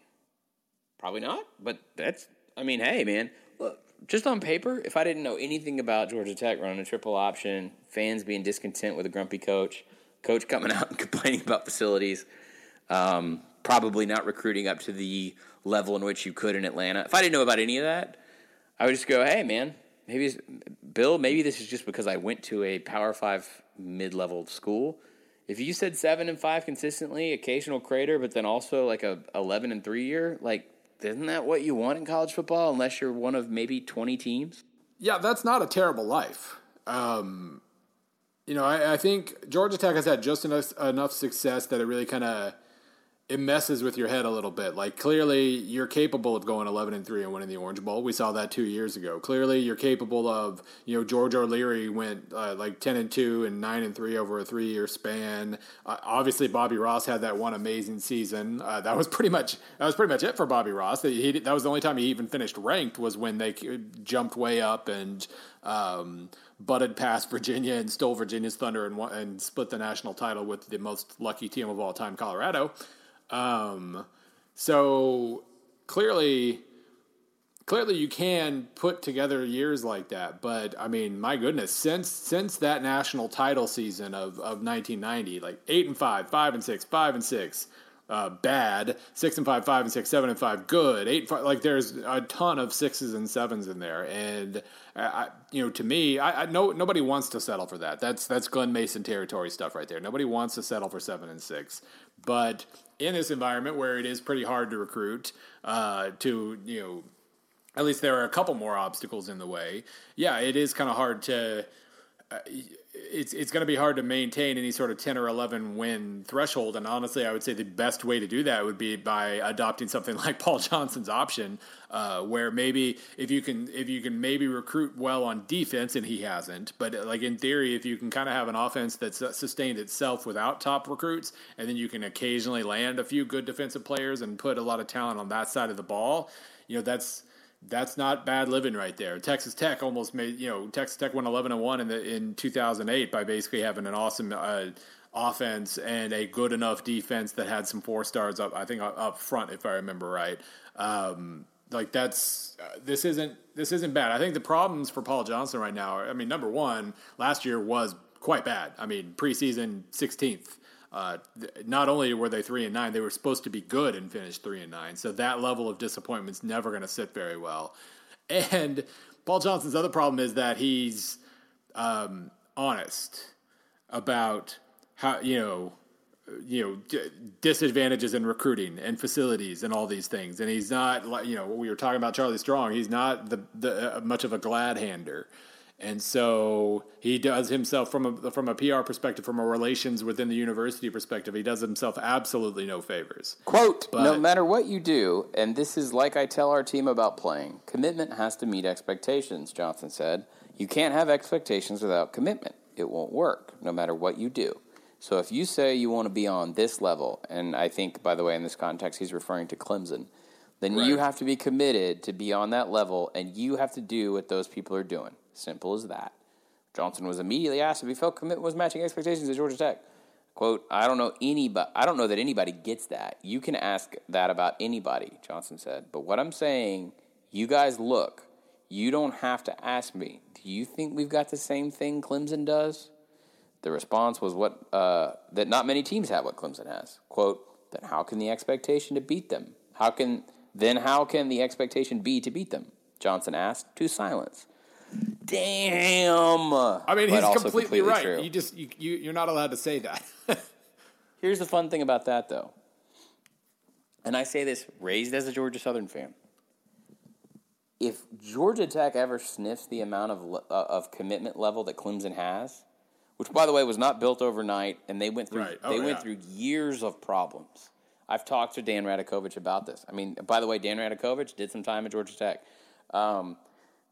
probably not, but that's. I mean, hey, man, look, just on paper, if I didn't know anything about Georgia Tech running a triple option, fans being discontent with a grumpy coach, coach coming <laughs> out and complaining about facilities, um, probably not recruiting up to the level in which you could in Atlanta. If I didn't know about any of that, I would just go, hey, man, maybe, Bill, maybe this is just because I went to a Power Five mid level school. If you said seven and five consistently, occasional crater, but then also like a 11 and three year, like, isn't that what you want in college football unless you're one of maybe 20 teams? Yeah, that's not a terrible life. Um, you know, I, I think Georgia Tech has had just enough enough success that it really kind of it messes with your head a little bit. Like clearly, you're capable of going 11 and three and winning the Orange Bowl. We saw that two years ago. Clearly, you're capable of. You know, George O'Leary went uh, like 10 and two and nine and three over a three year span. Uh, obviously, Bobby Ross had that one amazing season. Uh, that was pretty much that was pretty much it for Bobby Ross. That, he, that was the only time he even finished ranked was when they jumped way up and. Um, butted past <laughs> Virginia and stole Virginia's thunder and, and split the national title with the most lucky team of all time, Colorado. Um, so clearly, clearly you can put together years like that. But I mean, my goodness, since since that national title season of, of 1990, like eight and five, five and six, five and six, uh, bad, six and five, five and six, seven and five, good, eight, five, like there's a ton of sixes and sevens in there, and I, you know, to me, I, I no nobody wants to settle for that. That's that's Glen Mason territory stuff right there. Nobody wants to settle for seven and six, but in this environment where it is pretty hard to recruit, uh, to you know, at least there are a couple more obstacles in the way. Yeah, it is kind of hard to. Uh, it's it's going to be hard to maintain any sort of ten or eleven win threshold, and honestly, I would say the best way to do that would be by adopting something <laughs> like Paul Johnson's option, uh, where maybe if you can if you can maybe recruit well on defense, and he hasn't, but uh, like in theory, if you can kind of have an offense that's sustained itself without top recruits, and then you can occasionally land a few good defensive players and put a lot of talent on that side of the ball, you know that's that's not bad living right there. Texas Tech almost made you know Texas Tech went eleven and one in the in two thousand eight by basically having an awesome uh, offense and a good enough defense that had some four stars up. I think up front, if I remember right. Um, like that's uh, this isn't this isn't bad. I think the problems for Paul Johnson right now. Are, I mean, number one, last year was quite bad. I mean, preseason sixteenth. Uh, not only were they three and nine, they were supposed to be good and finished three and nine. So that level of disappointment's never going to sit very well. And Paul Johnson's other problem is that he's um, honest about how you know you know d- disadvantages in recruiting and facilities and all these things. And he's not like you know we were talking about Charlie Strong. He's not the, the uh, much of a glad hander. And so he does himself from a from a PR perspective, from a relations within the university perspective, he does himself absolutely no favors. Quote, But- no matter what you do, and this is like I tell our team about playing, commitment has to meet expectations, Johnson said. You can't have expectations without commitment. It won't work, no matter what you do. So if you say you want to be on this level, and I think, by the way, in this context, he's referring to Clemson, then you have to be committed to be on that level, and you have to do what those people are doing. Simple as that. Johnson was immediately asked if he felt commitment was matching expectations at Georgia Tech. Quote, I don't know anybody I don't know that anybody gets that. You can ask that about anybody, Johnson said. But what I'm saying, you guys look, you don't have to ask me. Do you think we've got the same thing Clemson does? The response was what uh, that not many teams have what Clemson has. Quote, then how can the expectation to beat them? How can then how can the expectation be to beat them? Johnson asked to silence. Damn. I mean, he's also completely, right. true. You just you, you you're not allowed to say that. <laughs> Here's the fun thing about that, though. And I say this raised as a Georgia Southern fan. If Georgia Tech ever sniffs the amount of, uh, of commitment level that Clemson has, which by the way was not built overnight, and they went through Right. Oh, they went through years of problems. I've talked to Dan Radakovich about this. I mean, by the way, Dan Radakovich did some time at Georgia Tech. Um,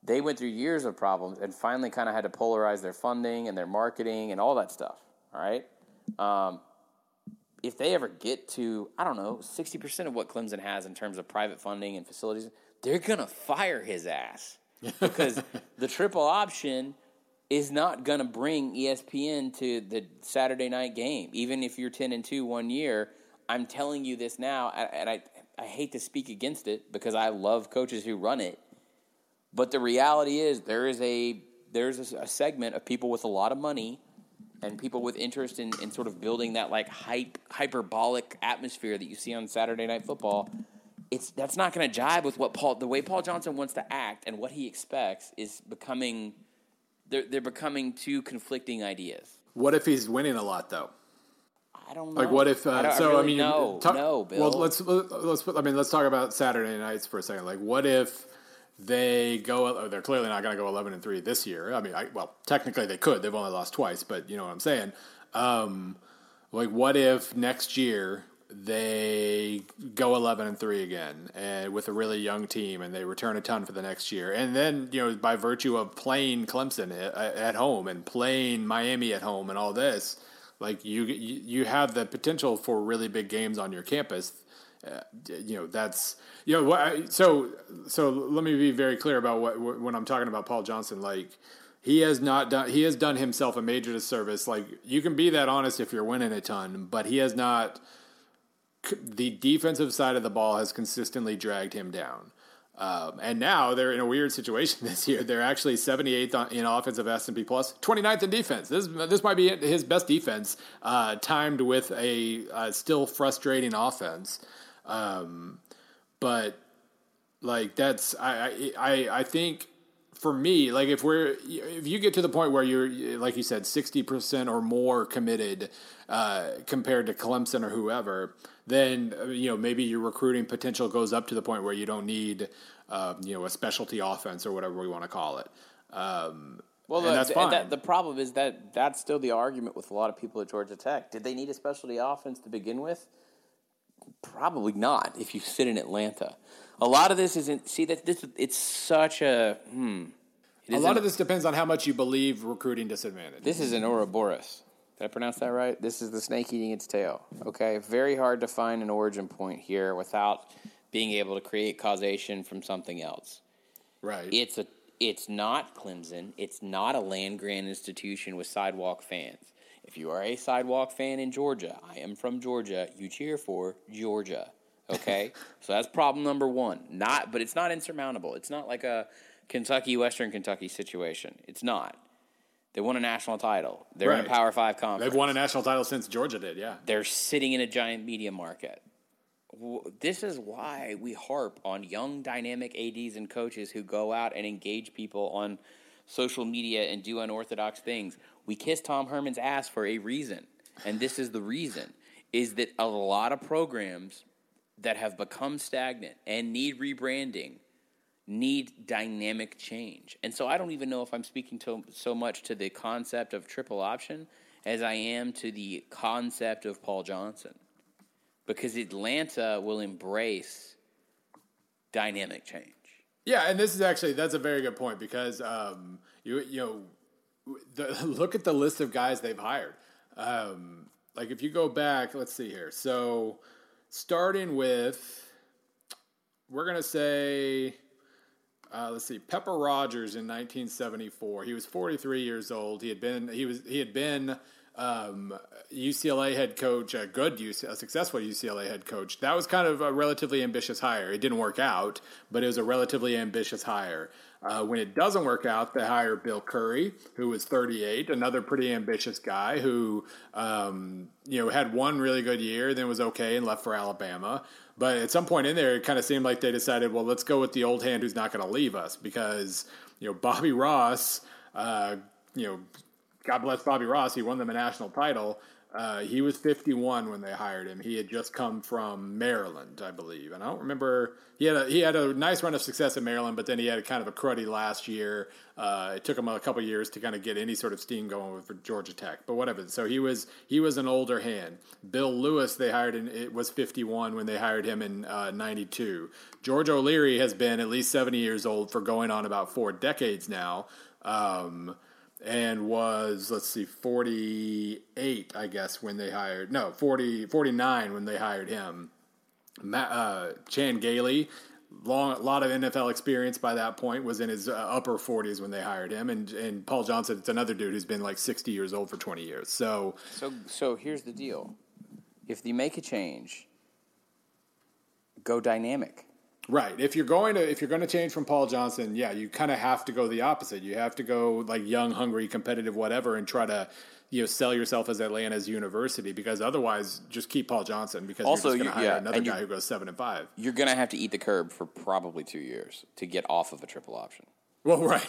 they went through years of problems and finally kind of had to polarize their funding and their marketing and all that stuff. All right. Um, if they ever get to, I don't know, 60% of what Clemson has in terms of private funding and facilities, they're going to fire his ass because <laughs> the triple option is not going to bring ESPN to the Saturday night game. Even if you're 10 and 2 one year, I'm telling you this now, and I, I hate to speak against it because I love coaches who run it. But the reality is, there is a there's a, a segment of people with a lot of money and people with interest in, in sort of building that like hype hyperbolic atmosphere that you see on Saturday Night Football. It's that's not going to jibe with what Paul the way Paul Johnson wants to act and what he expects is becoming they're they're becoming two conflicting ideas. What if he's winning a lot though? I don't know. Like what if? Uh, I I so I, really mean, no, no, Bill. Well, let's let's. I mean, let's talk about Saturday nights for a second. Like, what if they go? oh, They're clearly not going to go eleven and three this year. I mean, I, well, technically they could. They've only lost twice, but you know what I'm saying. Um, like, what if next year they go 11 and 3 again and with a really young team and they return a ton for the next year and then you know by virtue of playing Clemson at, at home and playing Miami at home and all this like you you have the potential for really big games on your campus uh, you know that's you know what I, so so let me be very clear about what when I'm talking about Paul Johnson like he has not done he has done himself a major disservice like you can be that honest if you're winning a ton but he has not the defensive side of the ball has consistently dragged him down. Um, and now they're in a weird situation <laughs> this year. They're actually 78th on- in offensive S&P plus, 29th in defense. This this might be his best defense, uh, timed with a uh, still frustrating offense. Um, but like that's I, I I think for me like if we're if you get to the point where you're like you said 60% or more committed uh, compared to Clemson or whoever then you know maybe your recruiting potential goes up to the point where you don't need uh, you know a specialty offense or whatever we want to call it um, Well, the, that's fine. that- the problem is that that's still the argument with a lot of people at Georgia Tech. Did they need a specialty offense to begin with? Probably not. If you sit in Atlanta, a lot of this isn't. See that this it's such a hmm. It a lot of this depends on how much you believe recruiting disadvantage This is an Ouroboros. Did I pronounce that right? This is the snake eating its tail. Okay, very hard to find an origin point here without being able to create causation from something else. right It's a it's not Clemson. It's not a land grant institution with sidewalk fans. If you are a sidewalk fan in Georgia, I am from Georgia. You cheer for Georgia. Okay, <laughs> so that's problem number one. Not, but it's not insurmountable. It's not like a Kentucky Western Kentucky situation. It's not. They won a national title. They're in a Power Five conference. they've won a national title since Georgia did yeah They're sitting in a giant media market. This is why we harp on young, dynamic ADs and coaches who go out and engage people on social media and do unorthodox things. We kiss Tom Herman's ass for a reason, and this is the reason: is that a lot of programs that have become stagnant and need rebranding need dynamic change. And so I don't even know if I'm speaking to so much to the concept of triple option as I am to the concept of Paul Johnson. Because Atlanta will embrace dynamic change. Yeah, and this is actually that's a very good point because um, you you know the, <laughs> look at the list of guys they've hired. Um, like if you go back, let's see here. So starting with, we're gonna say, uh, let's see, Pepper Rogers in 1974. He was 43 years old. He had been he was he had been um, UCLA head coach, a good a successful UCLA head coach. That was kind of a relatively ambitious hire. It didn't work out, but it was a relatively ambitious hire. Uh, when it doesn't work out, they hire Bill Curry, who was 38, another pretty ambitious guy who, um, you know, had one really good year, then was okay and left for Alabama. But at some point in there, it kind of seemed like they decided, well, let's go with the old hand who's not going to leave us because, you know, Bobby Ross, uh, you know, God bless Bobby Ross. He won them a national title. Uh, he was 51 when they hired him. He had just come from Maryland, I believe, and I don't remember. He had a, he had a nice run of success in Maryland, but then he had a kind of a cruddy last year. Uh, it took him a couple years to kind of get any sort of steam going with Georgia Tech, but whatever. So he was he was an older hand. Bill Lewis they hired in it was 51 when they hired him in uh, 92. George O'Leary has been at least 70 years old for going on about four decades now. Um, and was let's see 48 i guess when they hired no 40 49 when they hired him uh, chan gailey long a lot of nfl experience by that point was in his uh, upper 40s when they hired him and and paul johnson it's another dude who's been like 60 years old for 20 years so So so here's the deal. If they make a change, go dynamic. Right. If you're going to if you're going to change from Paul Johnson, yeah, you kind of have to go the opposite. You have to go like young, hungry, competitive, whatever, and try to you know sell yourself as Atlanta's university because otherwise, just keep Paul Johnson because Also, you're just going to you- hire yeah, another guy who goes seven and five. You're going to have to eat the curb for probably two years to get off of a triple option. Well, right.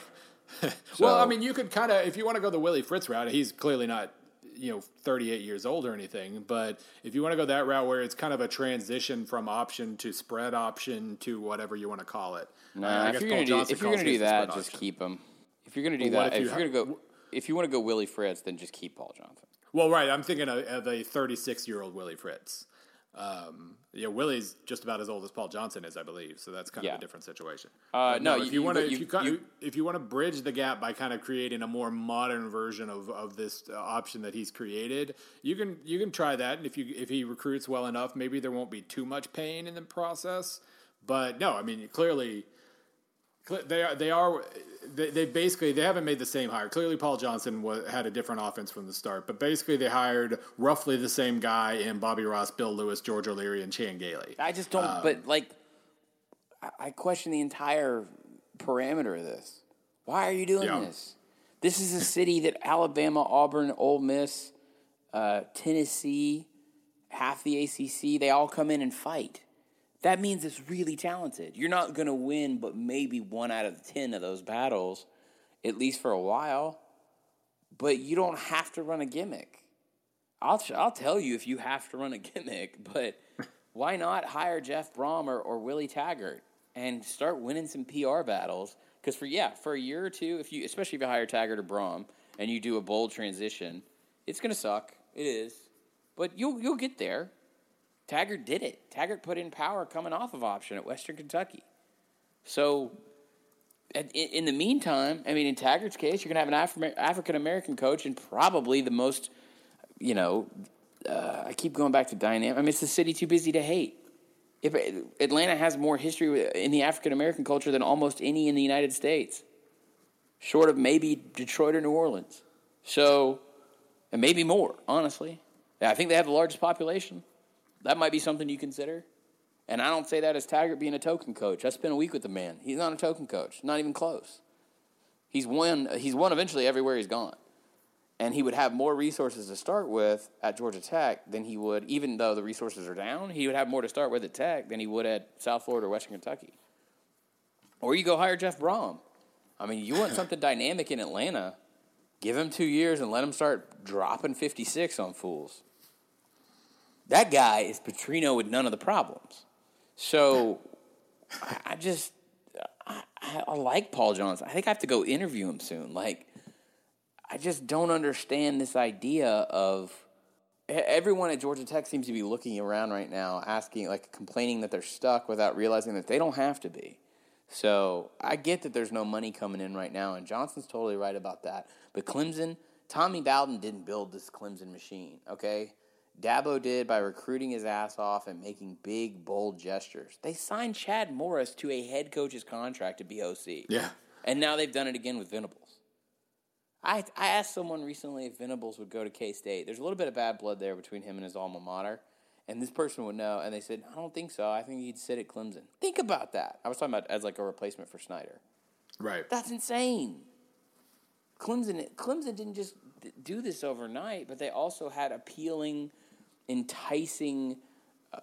<laughs> well, I mean, you could kind of if you want to go the Willie Fritz route. He's clearly not you know 38 years old or anything, but if you want to go that route where it's kind of a transition from option to spread option to whatever you want to call it. Uh, nah, I if guess you're going to do if you're going to do that, just option. keep him. If you're going to do that, if if, you you are going to go, if you want to go Willie Fritz, then just keep Paul Johnson. Well, right. I'm thinking of, of a 36 year old Willie Fritz. Um, yeah, Willie's just about as old as Paul Johnson is, I believe. So that's kind Yeah. of a different situation. Uh, But no, if you- you want to, if if you want to bridge the gap by kind of creating a more modern version of, of this uh, option that he's created, you can you can try that. And if you if he recruits well enough, maybe there won't be too much pain in the process. But no, I mean clearly Cle- They are. They are. They, they basically they haven't made the same hire. Clearly, Paul Johnson was, had a different offense from the start, but basically they hired roughly the same guy in Bobby Ross, Bill Lewis, George O'Leary, and Chan Gailey. I just don't. but like, I, I question the entire parameter of this. Why are you doing Yeah. this? This is a city that Alabama, Auburn, Ole Miss, uh, Tennessee, half the ACC, they all come in and fight. That means it's really talented. You're not going to win, but maybe one out of 10 of those battles, at least for a while. But you don't have to run a gimmick. I'll, I'll tell you if you have to run a <laughs> gimmick, but why not hire Jeff Brohm or, or Willie Taggart and start winning some PR battles? Because for yeah, for a year or two, if you especially if you hire Taggart or Brohm and you do a bold transition, it's gonna suck. It is, but you'll you'll get there. Taggart did it. Taggart put in power coming off of option at Western Kentucky. So, in, the meantime, I mean, in Taggart's case, you're going to have an African American coach and probably the most, you know, uh, I keep going back to dynamic. I mean, it's the city too busy to hate. If Atlanta has more history in the African American culture than almost any in the United States, short of maybe Detroit or New Orleans. So, and maybe more, honestly. I think they have the largest population. That might be something you consider. And I don't say that as Taggart being a token coach. I spent a week with the man. He's not a token coach, not even close. He's won. He's won eventually everywhere he's gone, and he would have more resources to start with at Georgia Tech than he would, even though the resources are down. He would have more to start with at Tech than he would at South Florida or Western Kentucky. Or you go hire Jeff Brohm. I mean, you want <laughs> something dynamic in Atlanta? Give him two years and let him start dropping fifty six on fools. That guy is Petrino with none of the problems. So I- just I, I like Paul Johnson. I think I have to go interview him soon. Like I just don't understand this idea of everyone at Georgia Tech seems to be looking around right now, asking like complaining that they're stuck without realizing that they don't have to be. So I get that there's no money coming in right now, and Johnson's totally right about that. But Clemson, Tommy Bowden didn't build this Clemson machine, okay? Dabo did by recruiting his ass off and making big, bold gestures. They signed Chad Morris to a head coach's contract to be OC. Yeah. And now they've done it again with Venables. I, I asked someone recently if Venables would go to K State. There's a little bit of bad blood there between him and his alma mater. And this person would know. And they said, I don't think so. I think he'd sit at Clemson. Think about that. I was talking about as like a replacement for Snyder. Right. That's insane. Clemson, Clemson didn't just do this overnight, but they also had appealing, enticing uh,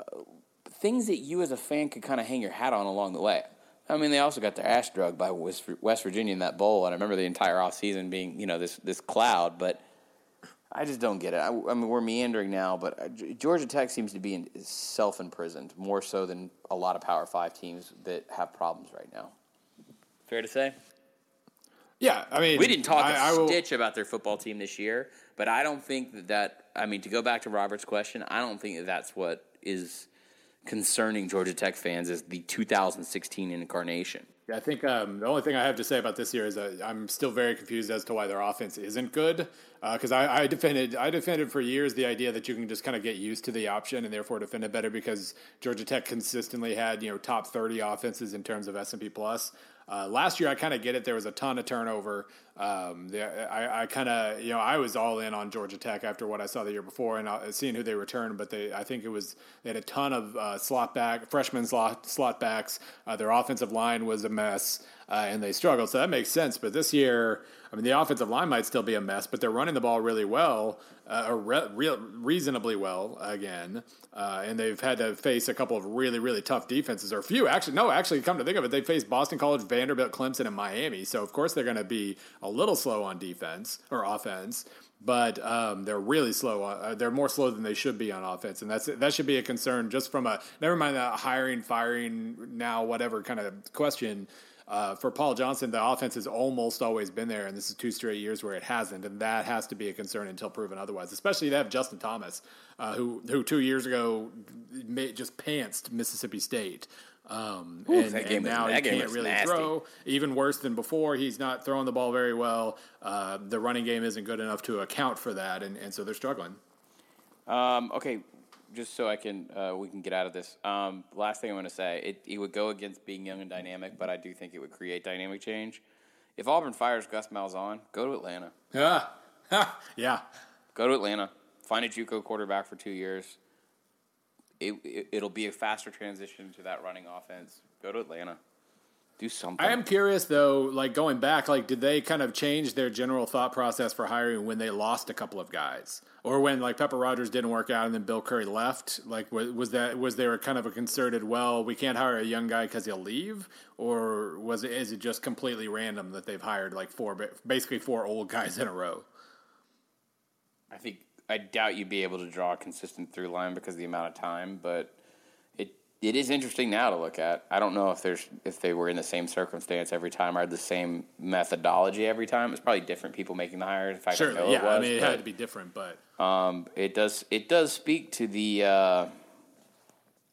things that you as a fan could kind of hang your hat on along the way. I mean, they also got their ass drugged by West West Virginia in that bowl, and I remember the entire offseason being, you know, this this cloud. But I just don't get it. I, I mean, we're meandering now, but uh, Georgia Tech seems to be in, self imprisoned more so than a lot of Power Five teams that have problems right now. Fair to say. Yeah. I mean, We didn't talk I a I will- stitch about their football team this year, but I don't think that, that I mean to go back to Robert's question, I don't think that that's what is concerning Georgia Tech fans is the 2016 incarnation. Yeah, I think um, the only thing I have to say about this year is that I'm still very confused as to why their offense isn't good. Because I, I defended, I defended for years the idea that you can just kind of get used to the option and therefore defend it better because Georgia Tech consistently had you know top 30 offenses in terms of S and P plus. Uh, last year, I kind of get it. There was a ton of turnover, Um, the, I, I kind of, you know, I was all in on Georgia Tech after what I saw the year before and uh, seeing who they returned. But they, I think it was they had a ton of uh, slot back freshman slot slot backs. Uh, their offensive line was a mess, uh, and they struggled. So that makes sense. But this year, I mean, the offensive line might still be a mess, but they're running the ball really well, uh, or re- re- reasonably well again. Uh, and they've had to face a couple of really, really tough defenses, or a few actually. No, actually, come to think of it, they faced Boston College, Vanderbilt, Clemson, and Miami. So of course they're going to be a little slow on defense or offense, but um, they're really slow. Uh, they're more slow than they should be on offense, and that's that should be a concern. Just from a never mind the hiring, firing now, whatever kind of question. Uh, for Paul Johnson, the offense has almost always been there, and this is two straight years where it hasn't, and that has to be a concern until proven otherwise. Especially they have Justin Thomas, uh, who who two years ago made, just pantsed Mississippi State. Um, Ooh, and, that game and was- now that he game can't really nasty. throw. Even worse than before, he's not throwing the ball very well. Uh, the running game isn't good enough to account for that, and, and so they're struggling. Um, okay, just so I can uh, we can get out of this. Um, last thing I'm going to say, it, it would go against being young and dynamic, but I do think it would create dynamic change. If Auburn fires Gus Malzahn, go to Atlanta. Yeah, <laughs> yeah. Go to Atlanta. Find a JUCO quarterback for two years. It, it it'll be a faster transition to that running offense. Go to Atlanta. Do something. I am curious though, like going back, like did they kind of change their general thought process for hiring when they lost a couple of guys, or when like Pepper Rogers didn't work out and then Bill Curry left? Like was, was that was there a kind of a concerted? Well, we can't hire a young guy because he'll leave, or was it is it just completely random that they've hired like four, basically four old guys in a row? I think I doubt you'd be able to draw a consistent through line because of the amount of time, but it is interesting now to look at. I don't know if there's if they were in the same circumstance every time or the same methodology every time. It's probably different people making the hires. In fact, I Certainly, it yeah. I mean, it but, had to be different, but um, it does it does speak to the uh,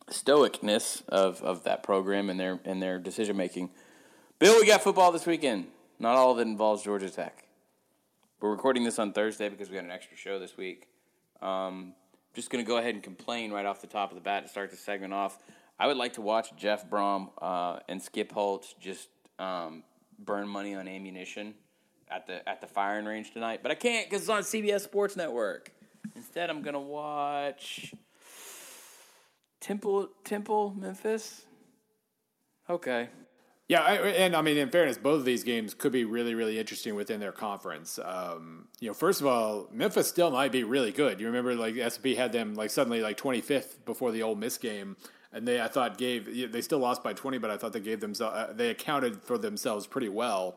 stoicness of, of that program and their and their decision making. Bill, we got football this weekend. Not all of it involves Georgia Tech. We're recording this on Thursday because we got an extra show this week. Um, just going to go ahead and complain right off the top of the bat to start the segment off. I would like to watch Jeff Brohm uh, and Skip Holtz just um, burn money on ammunition at the at the firing range tonight, but I can't because it's on CBS Sports Network. Instead, I'm going to watch Temple Temple Memphis. Okay. Yeah, I, and I mean, in fairness, both of these games could be really, really interesting within their conference. Um, you know, first of all, Memphis still might be really good. You remember, like SP had them like suddenly like 25th before the Ole Miss game, and they I thought gave they still lost by 20, but I thought they gave themselves uh, they accounted for themselves pretty well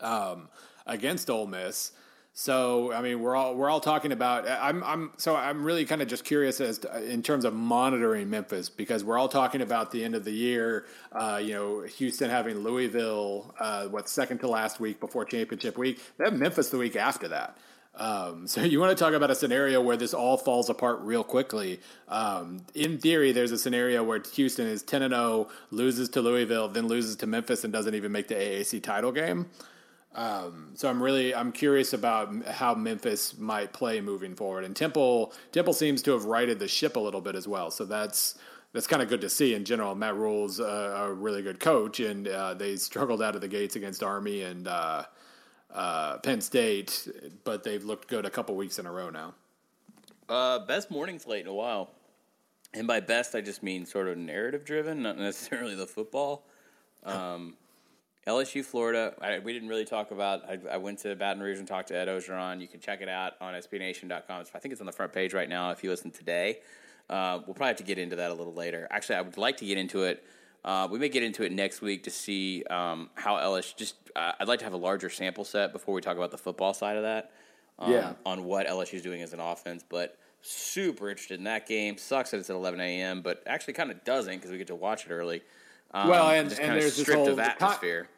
um, against Ole Miss. So I mean, we're all we're all talking about. I'm I'm so I'm really kind of just curious as to, in terms of monitoring Memphis because we're all talking about the end of the year. Uh, you know, Houston having Louisville, uh, what second to last week before championship week. They have Memphis the week after that. Um, <laughs> so you want to talk about a scenario where this all falls apart real quickly. Um, in theory, there's a scenario where Houston is 10 and 0, loses to Louisville, then loses to Memphis, and doesn't even make the AAC title game. Um, so I'm really I'm curious about how Memphis might play moving forward. And Temple Temple seems to have righted the ship a little bit as well. So that's that's kind of good to see in general. Matt Rhule's uh, a really good coach, and uh, they struggled out of the gates against Army and uh, uh, Penn State, but they've looked good a couple weeks in a row now. Uh, best morning slate in a while. And by best, I just mean sort of narrative driven, not necessarily the football. Um, LSU, Florida. I, we didn't really talk about. I, I went to Baton Rouge and talked to Ed Orgeron. You can check it out on SBNation.com. I think it's on the front page right now if you listen today. Uh, we'll probably have to get into that a little later. Actually, I would like to get into it. Uh, we may get into it next week to see um, how LSU. Just uh, I'd like to have a larger sample set before we talk about the football side of that. Um, Yeah. On what LSU is doing as an offense, but super interested in that game. Sucks that it's at 11 a.m., but actually kind of doesn't because we get to watch it early. Um, Well, and- and there's this whole- of atmosphere.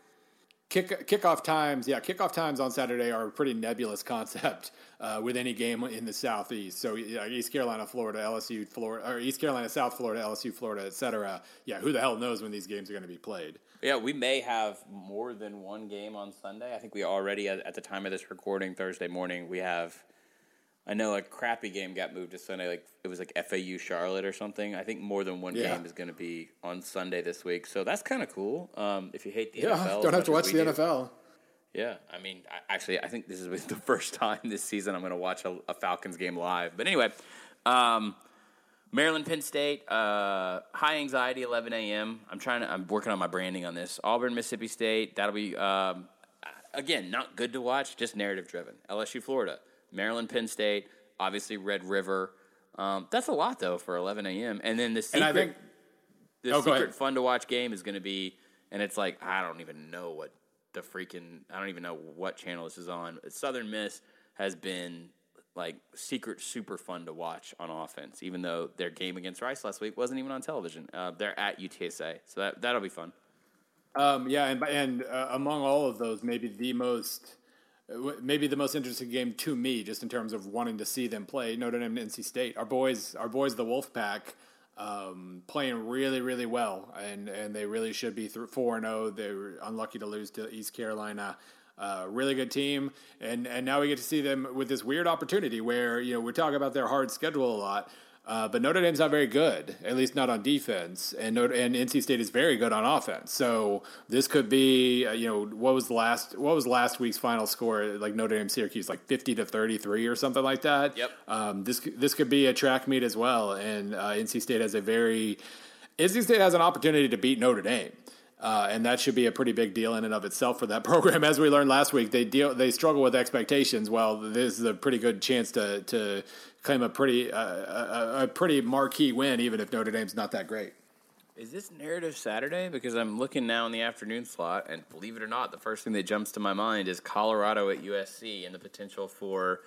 Kick kickoff times, yeah, kickoff times on Saturday are a pretty nebulous concept uh, with any game in the southeast. So yeah, East Carolina, Florida, LSU, Florida, or East Carolina, South Florida, LSU, Florida, et cetera. Yeah, who the hell knows when these games are going to be played? Yeah, we may have more than one game on Sunday. I think we already, at, at the time of this recording, Thursday morning, we have. I know a crappy game got moved to Sunday, like it was like FAU Charlotte or something. I think more than one Yeah. game is going to be on Sunday this week, so that's kind of cool. Um, if you hate the Yeah, NFL, don't have to watch the do. NFL. Yeah, I mean, I, actually, I think this is <laughs> the first time this season I'm going to watch a, a, Falcons game live. But anyway, um, Maryland, Penn State, uh, high anxiety, 11 a.m. I'm trying to, I'm working on my branding on this. Auburn, Mississippi State, that'll be, um, again, not good to watch, just narrative driven. LSU, Florida, Maryland, Penn State, obviously Red River. Um, that's a lot though for 11 a.m. And then the secret, and I think, the oh, secret fun to watch game is going to be, and it's like I don't even know what the freaking I don't even know what channel this is on. Southern Miss has been like secret super fun to watch on offense, even though their game against Rice last week wasn't even on television. Uh, they're at UTSA, so that that'll be fun. Um, yeah, and and uh, among all of those, maybe the most uh, maybe the most interesting game to me, just in terms of wanting to see them play Notre Dame and NC State. Our boys, our boys, the Wolfpack um, playing really, really well, and and they really should be four and zero. Oh. They were unlucky to lose to East Carolina. Uh, really good team, and and now we get to see them with this weird opportunity where you know we're talking about their hard schedule a lot. Uh, but Notre Dame's not very good, at least not on defense, and Notre, and NC State is very good on offense. So this could be, uh, you know, what was the last what was last week's final score? Like Notre Dame Syracuse, like fifty to thirty three or something like that. Yep. Um, this this could be a track meet as well, and uh, NC State has a very NC State has an opportunity to beat Notre Dame. Uh, and that should be a pretty big deal in and of itself for that <laughs> program. As we learned last week, they deal they struggle with expectations. Well, this is a pretty good chance to to claim a pretty uh, a, a, pretty marquee win, even if Notre Dame's not that great. Is this narrative Saturday? Because I'm looking now in the afternoon slot, and believe it or not, the first thing that jumps to my mind is Colorado at USC and the potential for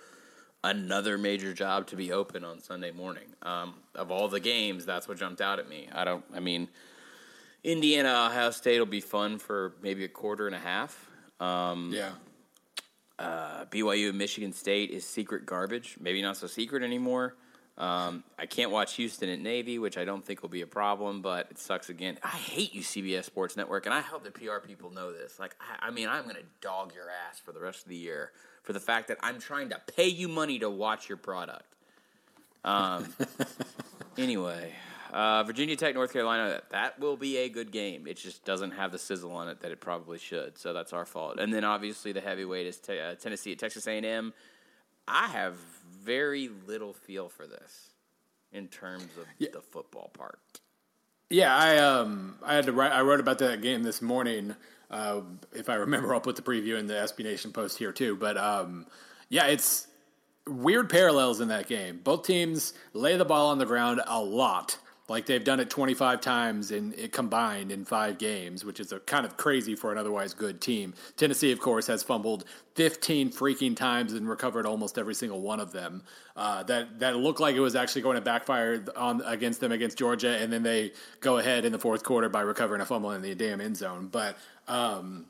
another major job to be open on Sunday morning. Um, of all the games, that's what jumped out at me. I don't. I mean Indiana Ohio State will be fun for maybe a quarter and a half. Um, yeah. Uh, BYU and Michigan State is secret garbage. Maybe not so secret anymore. Um, I can't watch Houston at Navy, which I don't think will be a problem, but it sucks again. I hate you, CBS Sports Network, and I hope the PR people know this. Like, I, I mean, I'm going to dog your ass for the rest of the year for the fact that I'm trying to pay you money to watch your product. Um, <laughs> anyway, uh, Virginia Tech, North Carolina, that will be a good game. It just doesn't have the sizzle on it that it probably should, so that's our fault. And then obviously the heavyweight is uh, Tennessee at Texas A&M. I have very little feel for this in terms of yeah. the football part. Yeah, I um I had to write. I wrote about that game this morning. Uh, if I remember, I'll put the preview in the SB Nation post here too. But um, yeah, it's weird parallels in that game. Both teams lay the ball on the ground a lot like they've done it 25 times in it combined in five games, which is a kind of crazy for an otherwise good team. Tennessee, of course, has fumbled 15 freaking times and recovered almost every single one of them. Uh, that that looked like it was actually going to backfire on against them against Georgia, and then they go ahead in the fourth quarter by recovering a fumble in the damn end zone. But um,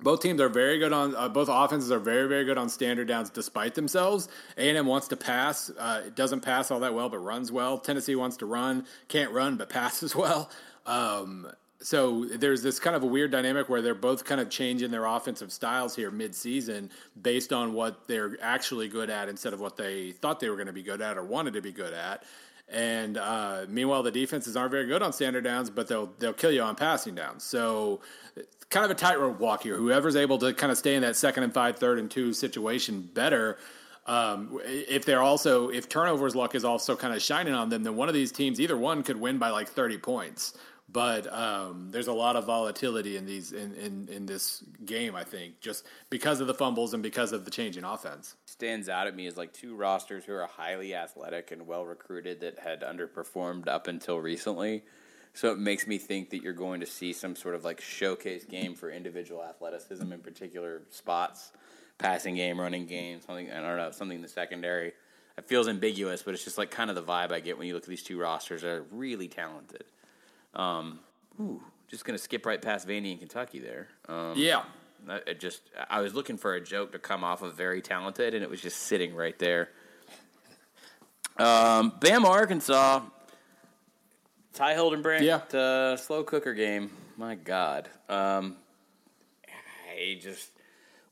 both teams are very good on uh, both offenses are very very good on standard downs despite themselves. A&m wants to pass uh, it doesn't pass all that well but runs well. Tennessee wants to run can't run but <laughs> passes well. Um, so there's this kind of a weird dynamic where they're both kind of changing their offensive styles here mid-season based on what they're actually good at instead of what they thought they were going to be good at or wanted to be good at and uh, meanwhile, the defenses aren't very good on standard downs, but they'll they'll kill you on passing downs. So kind of a tightrope walk here. Whoever's able to kind of stay in that second and five, third and two situation better. Um, if they're also if turnovers luck is also kind of shining on them, then one of these teams, either one, could win by like thirty points. But um, there's a lot of volatility in these in, in, in this game. I think just because of the fumbles and because of the change in offense. Stands out at me as like two rosters who are highly athletic and well recruited that had underperformed up until recently so it makes me think that you're going to see some sort of like showcase game for individual athleticism in particular spots, passing game, running game, something I don't know, something in the secondary. It feels ambiguous, but it's just like kind of the vibe I get when you look at these two rosters. They're really talented. Um, ooh, just gonna skip right past Vandy and Kentucky there. Um, yeah, it just I was looking for a joke to come off of very talented, and it was just sitting right there. Um, Bama, Arkansas. Ty Hildenbrand, yeah. uh, slow cooker game. My God. Um, I just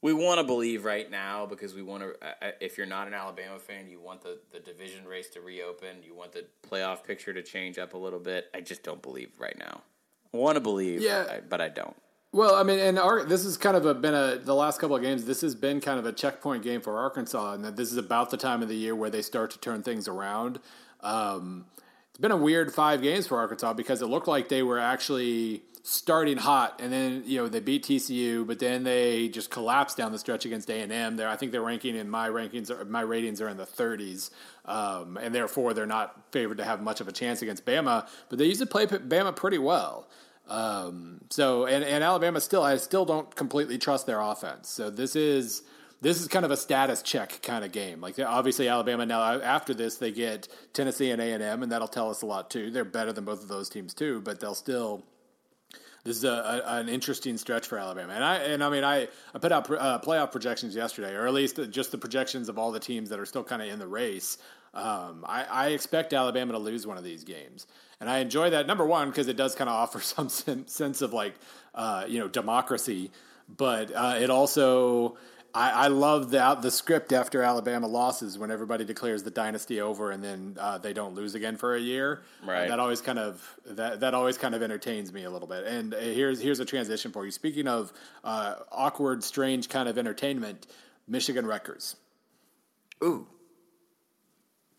we want to believe right now because we want to. Uh, if you're not an Alabama fan, you want the, the division race to reopen. You want the playoff picture to change up a little bit. I just don't believe right now. I want to believe, yeah. but I don't. Well, I mean, and our, this has kind of a, been a the last couple of games. This has been kind of a checkpoint game for Arkansas, and that this is about the time of the year where they start to turn things around. Um, it's been a weird five games for Arkansas because it looked like they were actually starting hot, and then you know they beat TCU, but then they just collapsed down the stretch against A and M. There, I think their ranking in my rankings, are, my ratings are in the 30s, um, and therefore they're not favored to have much of a chance against Bama. But they used to play Bama pretty well. Um, so and, and Alabama still, I still don't completely trust their offense. So this is this is kind of a status check kind of game. Like obviously Alabama now after this they get Tennessee and A and M, and that'll tell us a lot too. They're better than both of those teams too, but they'll still. This is a, a, an interesting stretch for Alabama, and I and I mean I, I put out uh, playoff projections yesterday, or at least just the projections of all the teams that are still kind of in the race. Um, I, I expect Alabama to lose one of these games and I enjoy that. Number one, because it does kind of offer <laughs> some sense of like uh, you know democracy, but uh, it also I, I love the the script after Alabama losses when everybody declares the dynasty over and then uh, they don't lose again for a year. Right. that always kind of that that always kind of entertains me a little bit. And uh, here's here's a transition for you. Speaking of uh, awkward, strange kind of entertainment, Michigan Rutgers. Ooh.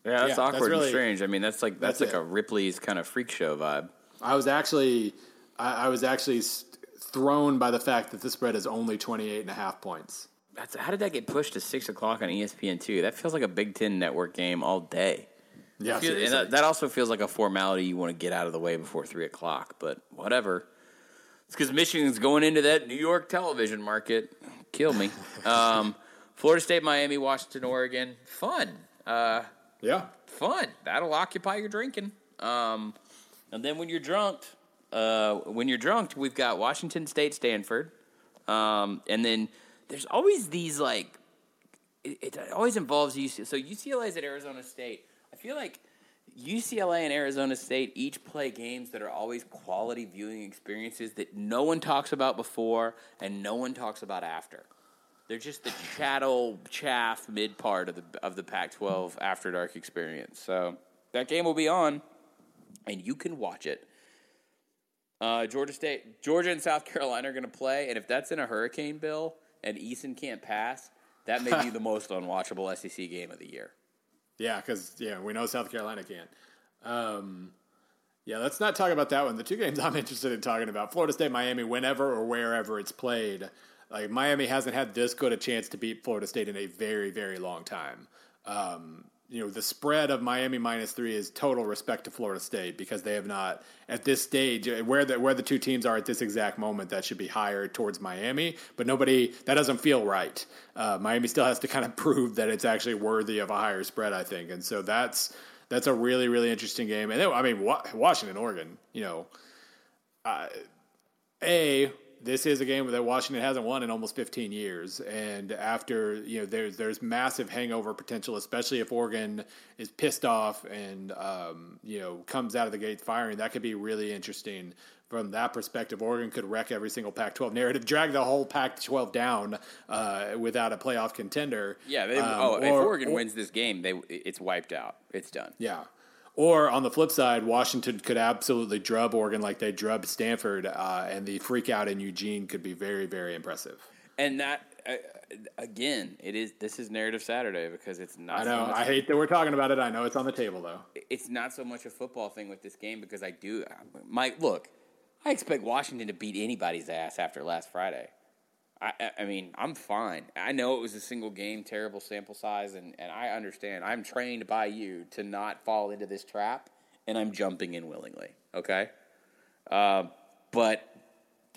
Yeah, that's Yeah, awkward that's really- and strange. I mean, that's like that's, that's like it. a Ripley's kind of freak show vibe. I was actually I, I was actually s- thrown by the fact that the spread is only 28 and a half points. That's how did that get pushed to six o'clock on ESPN two? That feels like a Big Ten network game all day. Yeah, Feel- and that, that also feels like a formality you want to get out of the way before three o'clock. But whatever. It's because Michigan's going into that New York television market. Kill me. <laughs> um, Florida State, Miami, Washington, Oregon. Fun. Uh, yeah. fun. That'll occupy your drinking. Um, and then when you're drunk, uh, when you're drunk, we've got Washington State, Stanford, um, and then there's always these like it, it always involves UCLA. So UCLA is at Arizona State. I feel like UCLA and Arizona State each play games that are always quality viewing experiences that no one talks about before and no one talks about after. They're just the chattel chaff mid part of the of the Pac-12 after dark experience. So that game will be on, and you can watch it. Uh, Georgia State, Georgia, and South Carolina are going to play, and if that's in a hurricane bill and Eason can't pass, that may be <laughs> the most unwatchable SEC game of the year. Yeah, because yeah, we know South Carolina can't. Um, yeah, let's not talk about that one. The two games I'm <laughs> interested in talking about: Florida State, Miami, whenever or wherever it's played. Like Miami hasn't had this good a chance to beat Florida State in a very, very long time. Um, you know, the spread of Miami minus three is total respect to Florida State because they have not at this stage where the where the two teams are at this exact moment. That should be higher towards Miami, but nobody that doesn't feel right. Uh, Miami still has to kind of <laughs> prove that it's actually worthy of a higher spread, I think, and so that's that's a really really interesting game. And then, I mean, Washington, Oregon, you know, uh, a this is a game that Washington hasn't won in almost 15 years, and after you know there's there's massive hangover potential, especially if Oregon is pissed off and um, you know comes out of the gate firing. That could be really interesting from that perspective. Oregon could wreck every single Pac-12 narrative, drag the whole Pac-12 down uh, without a playoff contender. Yeah. They, Um, oh, if Oregon or- wins this game, they it's wiped out. It's done. yeah. Or on the flip side, Washington could absolutely drub Oregon like they drubbed Stanford, uh, and the freak out in Eugene could be very, very impressive. And that uh, again, it is. This is narrative Saturday because it's not. I know. much- I hate that we're talking about it. I know it's on the table though. it's not so much a football thing with this game because I do. Mike, look, I expect Washington to beat anybody's ass after last Friday. I, I- mean, I'm fine. I know it was a single game, terrible sample size, and, and I understand. I'm trained by you to not fall into this trap, and I'm jumping in willingly. Okay, uh, but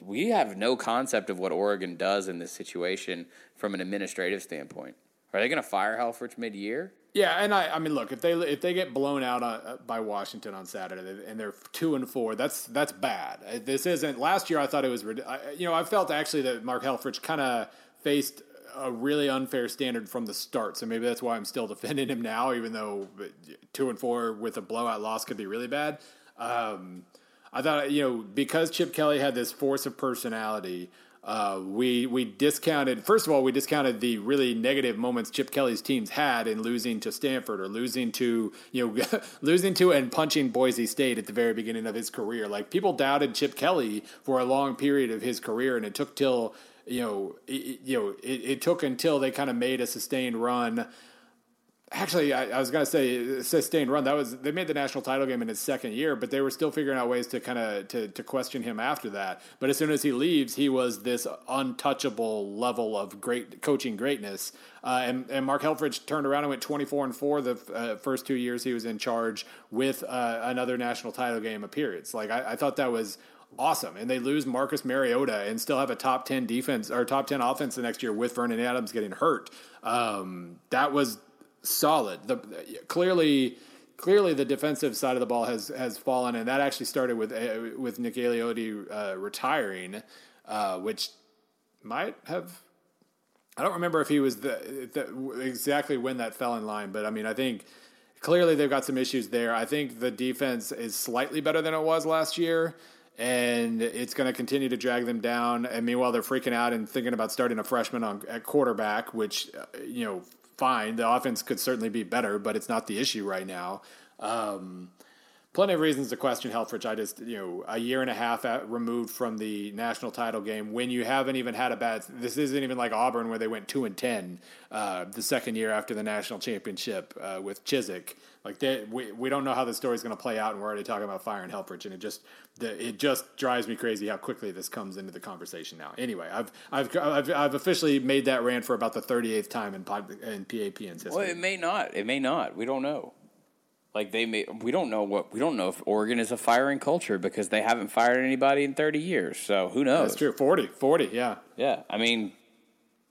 we have no concept of what Oregon does in this situation from an administrative standpoint. Are they going to fire Helfrich mid-year? Yeah, and I, I mean, look, if they if they get blown out uh, by Washington on Saturday and they're two and four, that's that's bad. Uh, This isn't. Last year, I thought it was, you know, I felt actually that Mark Helfrich kind of faced a really unfair standard from the start. So maybe that's why I'm still defending him now, even though two and four with a blowout loss could be really bad. Um, I thought you know because Chip Kelly had this force of personality. Uh, we we discounted first of all we discounted the really negative moments Chip Kelly's teams had in losing to Stanford or losing to you know <laughs> losing to and punching Boise State at the very beginning of his career. Like people doubted Chip Kelly for a long period of his career, and it took till you know it, you know it, it took until they kind of made a sustained run Actually, I, I was going to say sustained run. That was they made the national title game in his second year, but they were still figuring out ways to kind of to, to question him after that. But as soon as he leaves, he was this untouchable level of great coaching greatness. Uh, and, and Mark Helfrich turned around and went twenty four and four the uh, first two years he was in charge with uh, another national title game appearance. Like I, I thought that was awesome. And they lose Marcus Mariota and still have a top 10 defense or top 10 offense the next year with Vernon Adams getting hurt. Um, that was solid. The, clearly, clearly the defensive side of the ball has has fallen, and that actually started with uh, with Nick Aliotti uh, retiring, uh, which might have. I don't remember if he was the, the, exactly when that fell in line, but I mean, I think clearly they've got some issues there. I think the defense is slightly better than it was last year and it's going to continue to drag them down. And meanwhile, they're freaking out and thinking about starting a freshman on at quarterback, which uh, you know fine. The offense could certainly be better, but it's not the issue right now. Um, plenty of reasons to question Helfrich. I just, you know, a year and a half at, removed from the national title game when you haven't even had a bad. This isn't even like Auburn where they went two and ten uh, the second year after the national championship uh, with Chizik. Like they, we we don't know how the story's going to play out, and we're already talking about firing Helfrich, and it just the, it just drives me crazy how quickly this comes into the conversation now. Anyway, I've I've I've, I've officially made that rant for about the thirty eighth time in pod, in PAPN's history. Well, it may not. It may not. We don't know. Like they may, we don't know what we don't know if Oregon is a firing culture because they haven't fired anybody in thirty years. So who knows? That's true. 40, 40, yeah, yeah. I mean,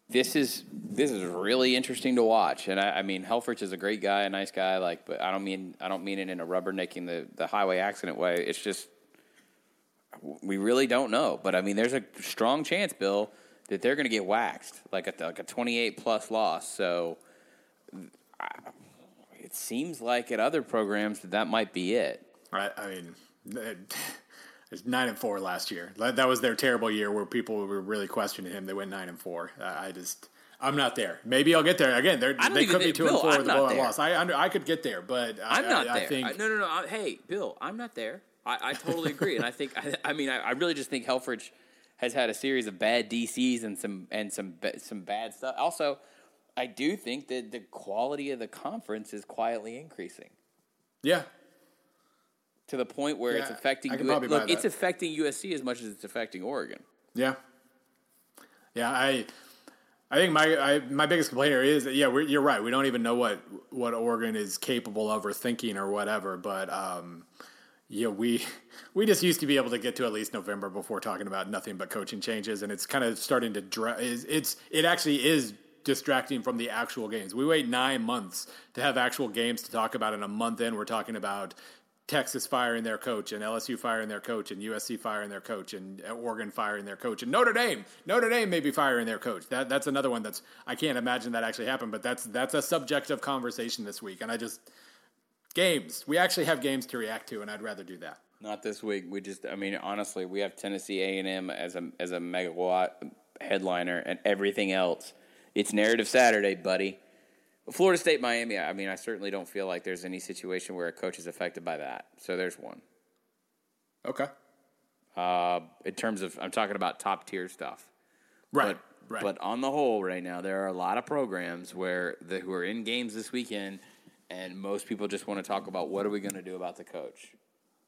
this is this is really interesting to watch. And I, I mean, Helfrich is a great guy, a nice guy. Like, but I don't mean I don't mean it in a rubbernecking the the highway accident way. It's just we really don't know. But I mean, there's a strong chance, Bill, that they're going to get waxed like a like a 28 plus loss. So. I, it seems like at other programs that that might be it. Right. I mean, <laughs> it's nine and four last year. That was their terrible year where people were really questioning him. They went nine and four. I just. I'm not there. Maybe I'll get there again. They could be two Bill, and four I'm with a blowout loss. I I could get there, but I'm I, not I, there. I think, no, no, no. hey, Bill, I'm not there. I, totally agree, and I think <laughs> I, mean I, really just think Helfrich has had a series of bad DCs and some and some some bad stuff. Also, I do think that the quality of the conference is quietly increasing. Yeah. To the point where yeah, it's affecting look, it's affecting USC as much as it's affecting Oregon. Yeah. Yeah, I I think my I, my biggest complaint is that yeah, you're right. We don't even know what what Oregon is capable of or thinking or whatever, but um, yeah, we <laughs> we just used to be able to get to at least November before talking about nothing but coaching changes, and it's kind of starting to dra- it's, it's it actually is distracting from the actual games. We wait nine months to have actual games to talk about. In a month in, we're talking about Texas firing their coach and LSU firing their coach and USC firing their coach and Oregon firing their coach and Notre Dame Notre Dame may be firing their coach. That that's another one that's I can't imagine that actually happened, but that's that's a subject of conversation this week. And I just games. We actually have games to react to, and I'd rather do that. Not this week. We just I mean honestly, we have Tennessee A and M as a as a megawatt headliner, and everything else it's narrative Saturday, buddy. Florida State, Miami. I mean, I certainly don't feel like there's any situation where a coach is affected by that. So there's one. Okay. Uh, in terms of, I'm talking about top tier stuff. Right. But, right. But on the whole, right now, there are a lot of programs where the, who are in games this weekend, and most people just want to talk about what are we going to do about the coach.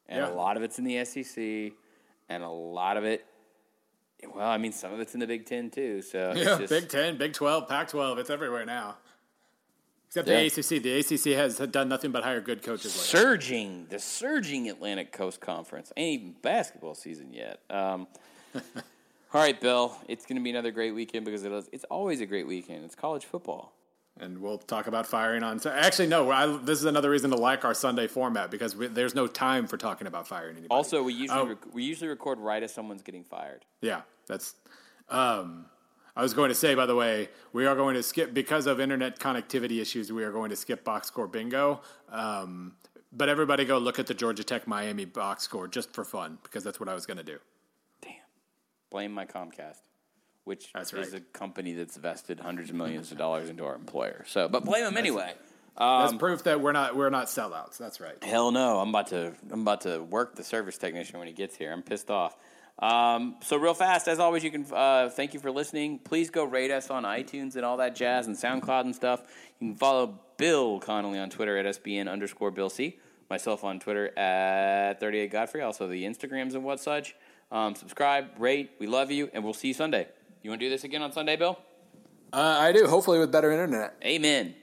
And yeah. a lot of it's in the SEC, and a lot of it well, I mean, some of it's in the Big Ten too. So yeah, just, Big Ten, Big Twelve, Pac twelve. It's everywhere now. Except yeah. the ACC. The ACC has done nothing but hire good coaches. Surging, the surging Atlantic Coast Conference. Ain't even basketball season yet. Um, <laughs> all right, Bill. It's going to be another great weekend because it is, it's always a great weekend. It's college football. And we'll talk about firing on. Actually, no. I, this is another reason to like our Sunday format because we, there's no time for talking about firing anybody. Also, we usually um, rec- we usually record right as someone's getting fired. Yeah, that's. Um, I was going to say, by the way, we are going to skip because of internet connectivity issues. We are going to skip box score bingo. Um, but everybody, go look at the Georgia Tech Miami box score just for fun because that's what I was going to do. Damn, blame my Comcast. Which That's is right. a company that's invested hundreds of millions of dollars into our employer. So, but blame them anyway. That's Um, proof that we're not we're not sellouts. That's right. Hell no! I'm about to I'm about to work the service technician when he gets here. I'm pissed off. Um, so real fast, as always, you can uh, thank you for listening. Please go rate us on iTunes and all that jazz and SoundCloud and stuff. You can follow Bill Connelly on Twitter at SBN underscore Bill C. Myself on Twitter at 38 Godfrey. Also the Instagrams and what such. Um, subscribe, rate. We love you, and we'll see you Sunday. You want to do this again on Sunday, Bill? Uh, I do. Hopefully with better internet. Amen.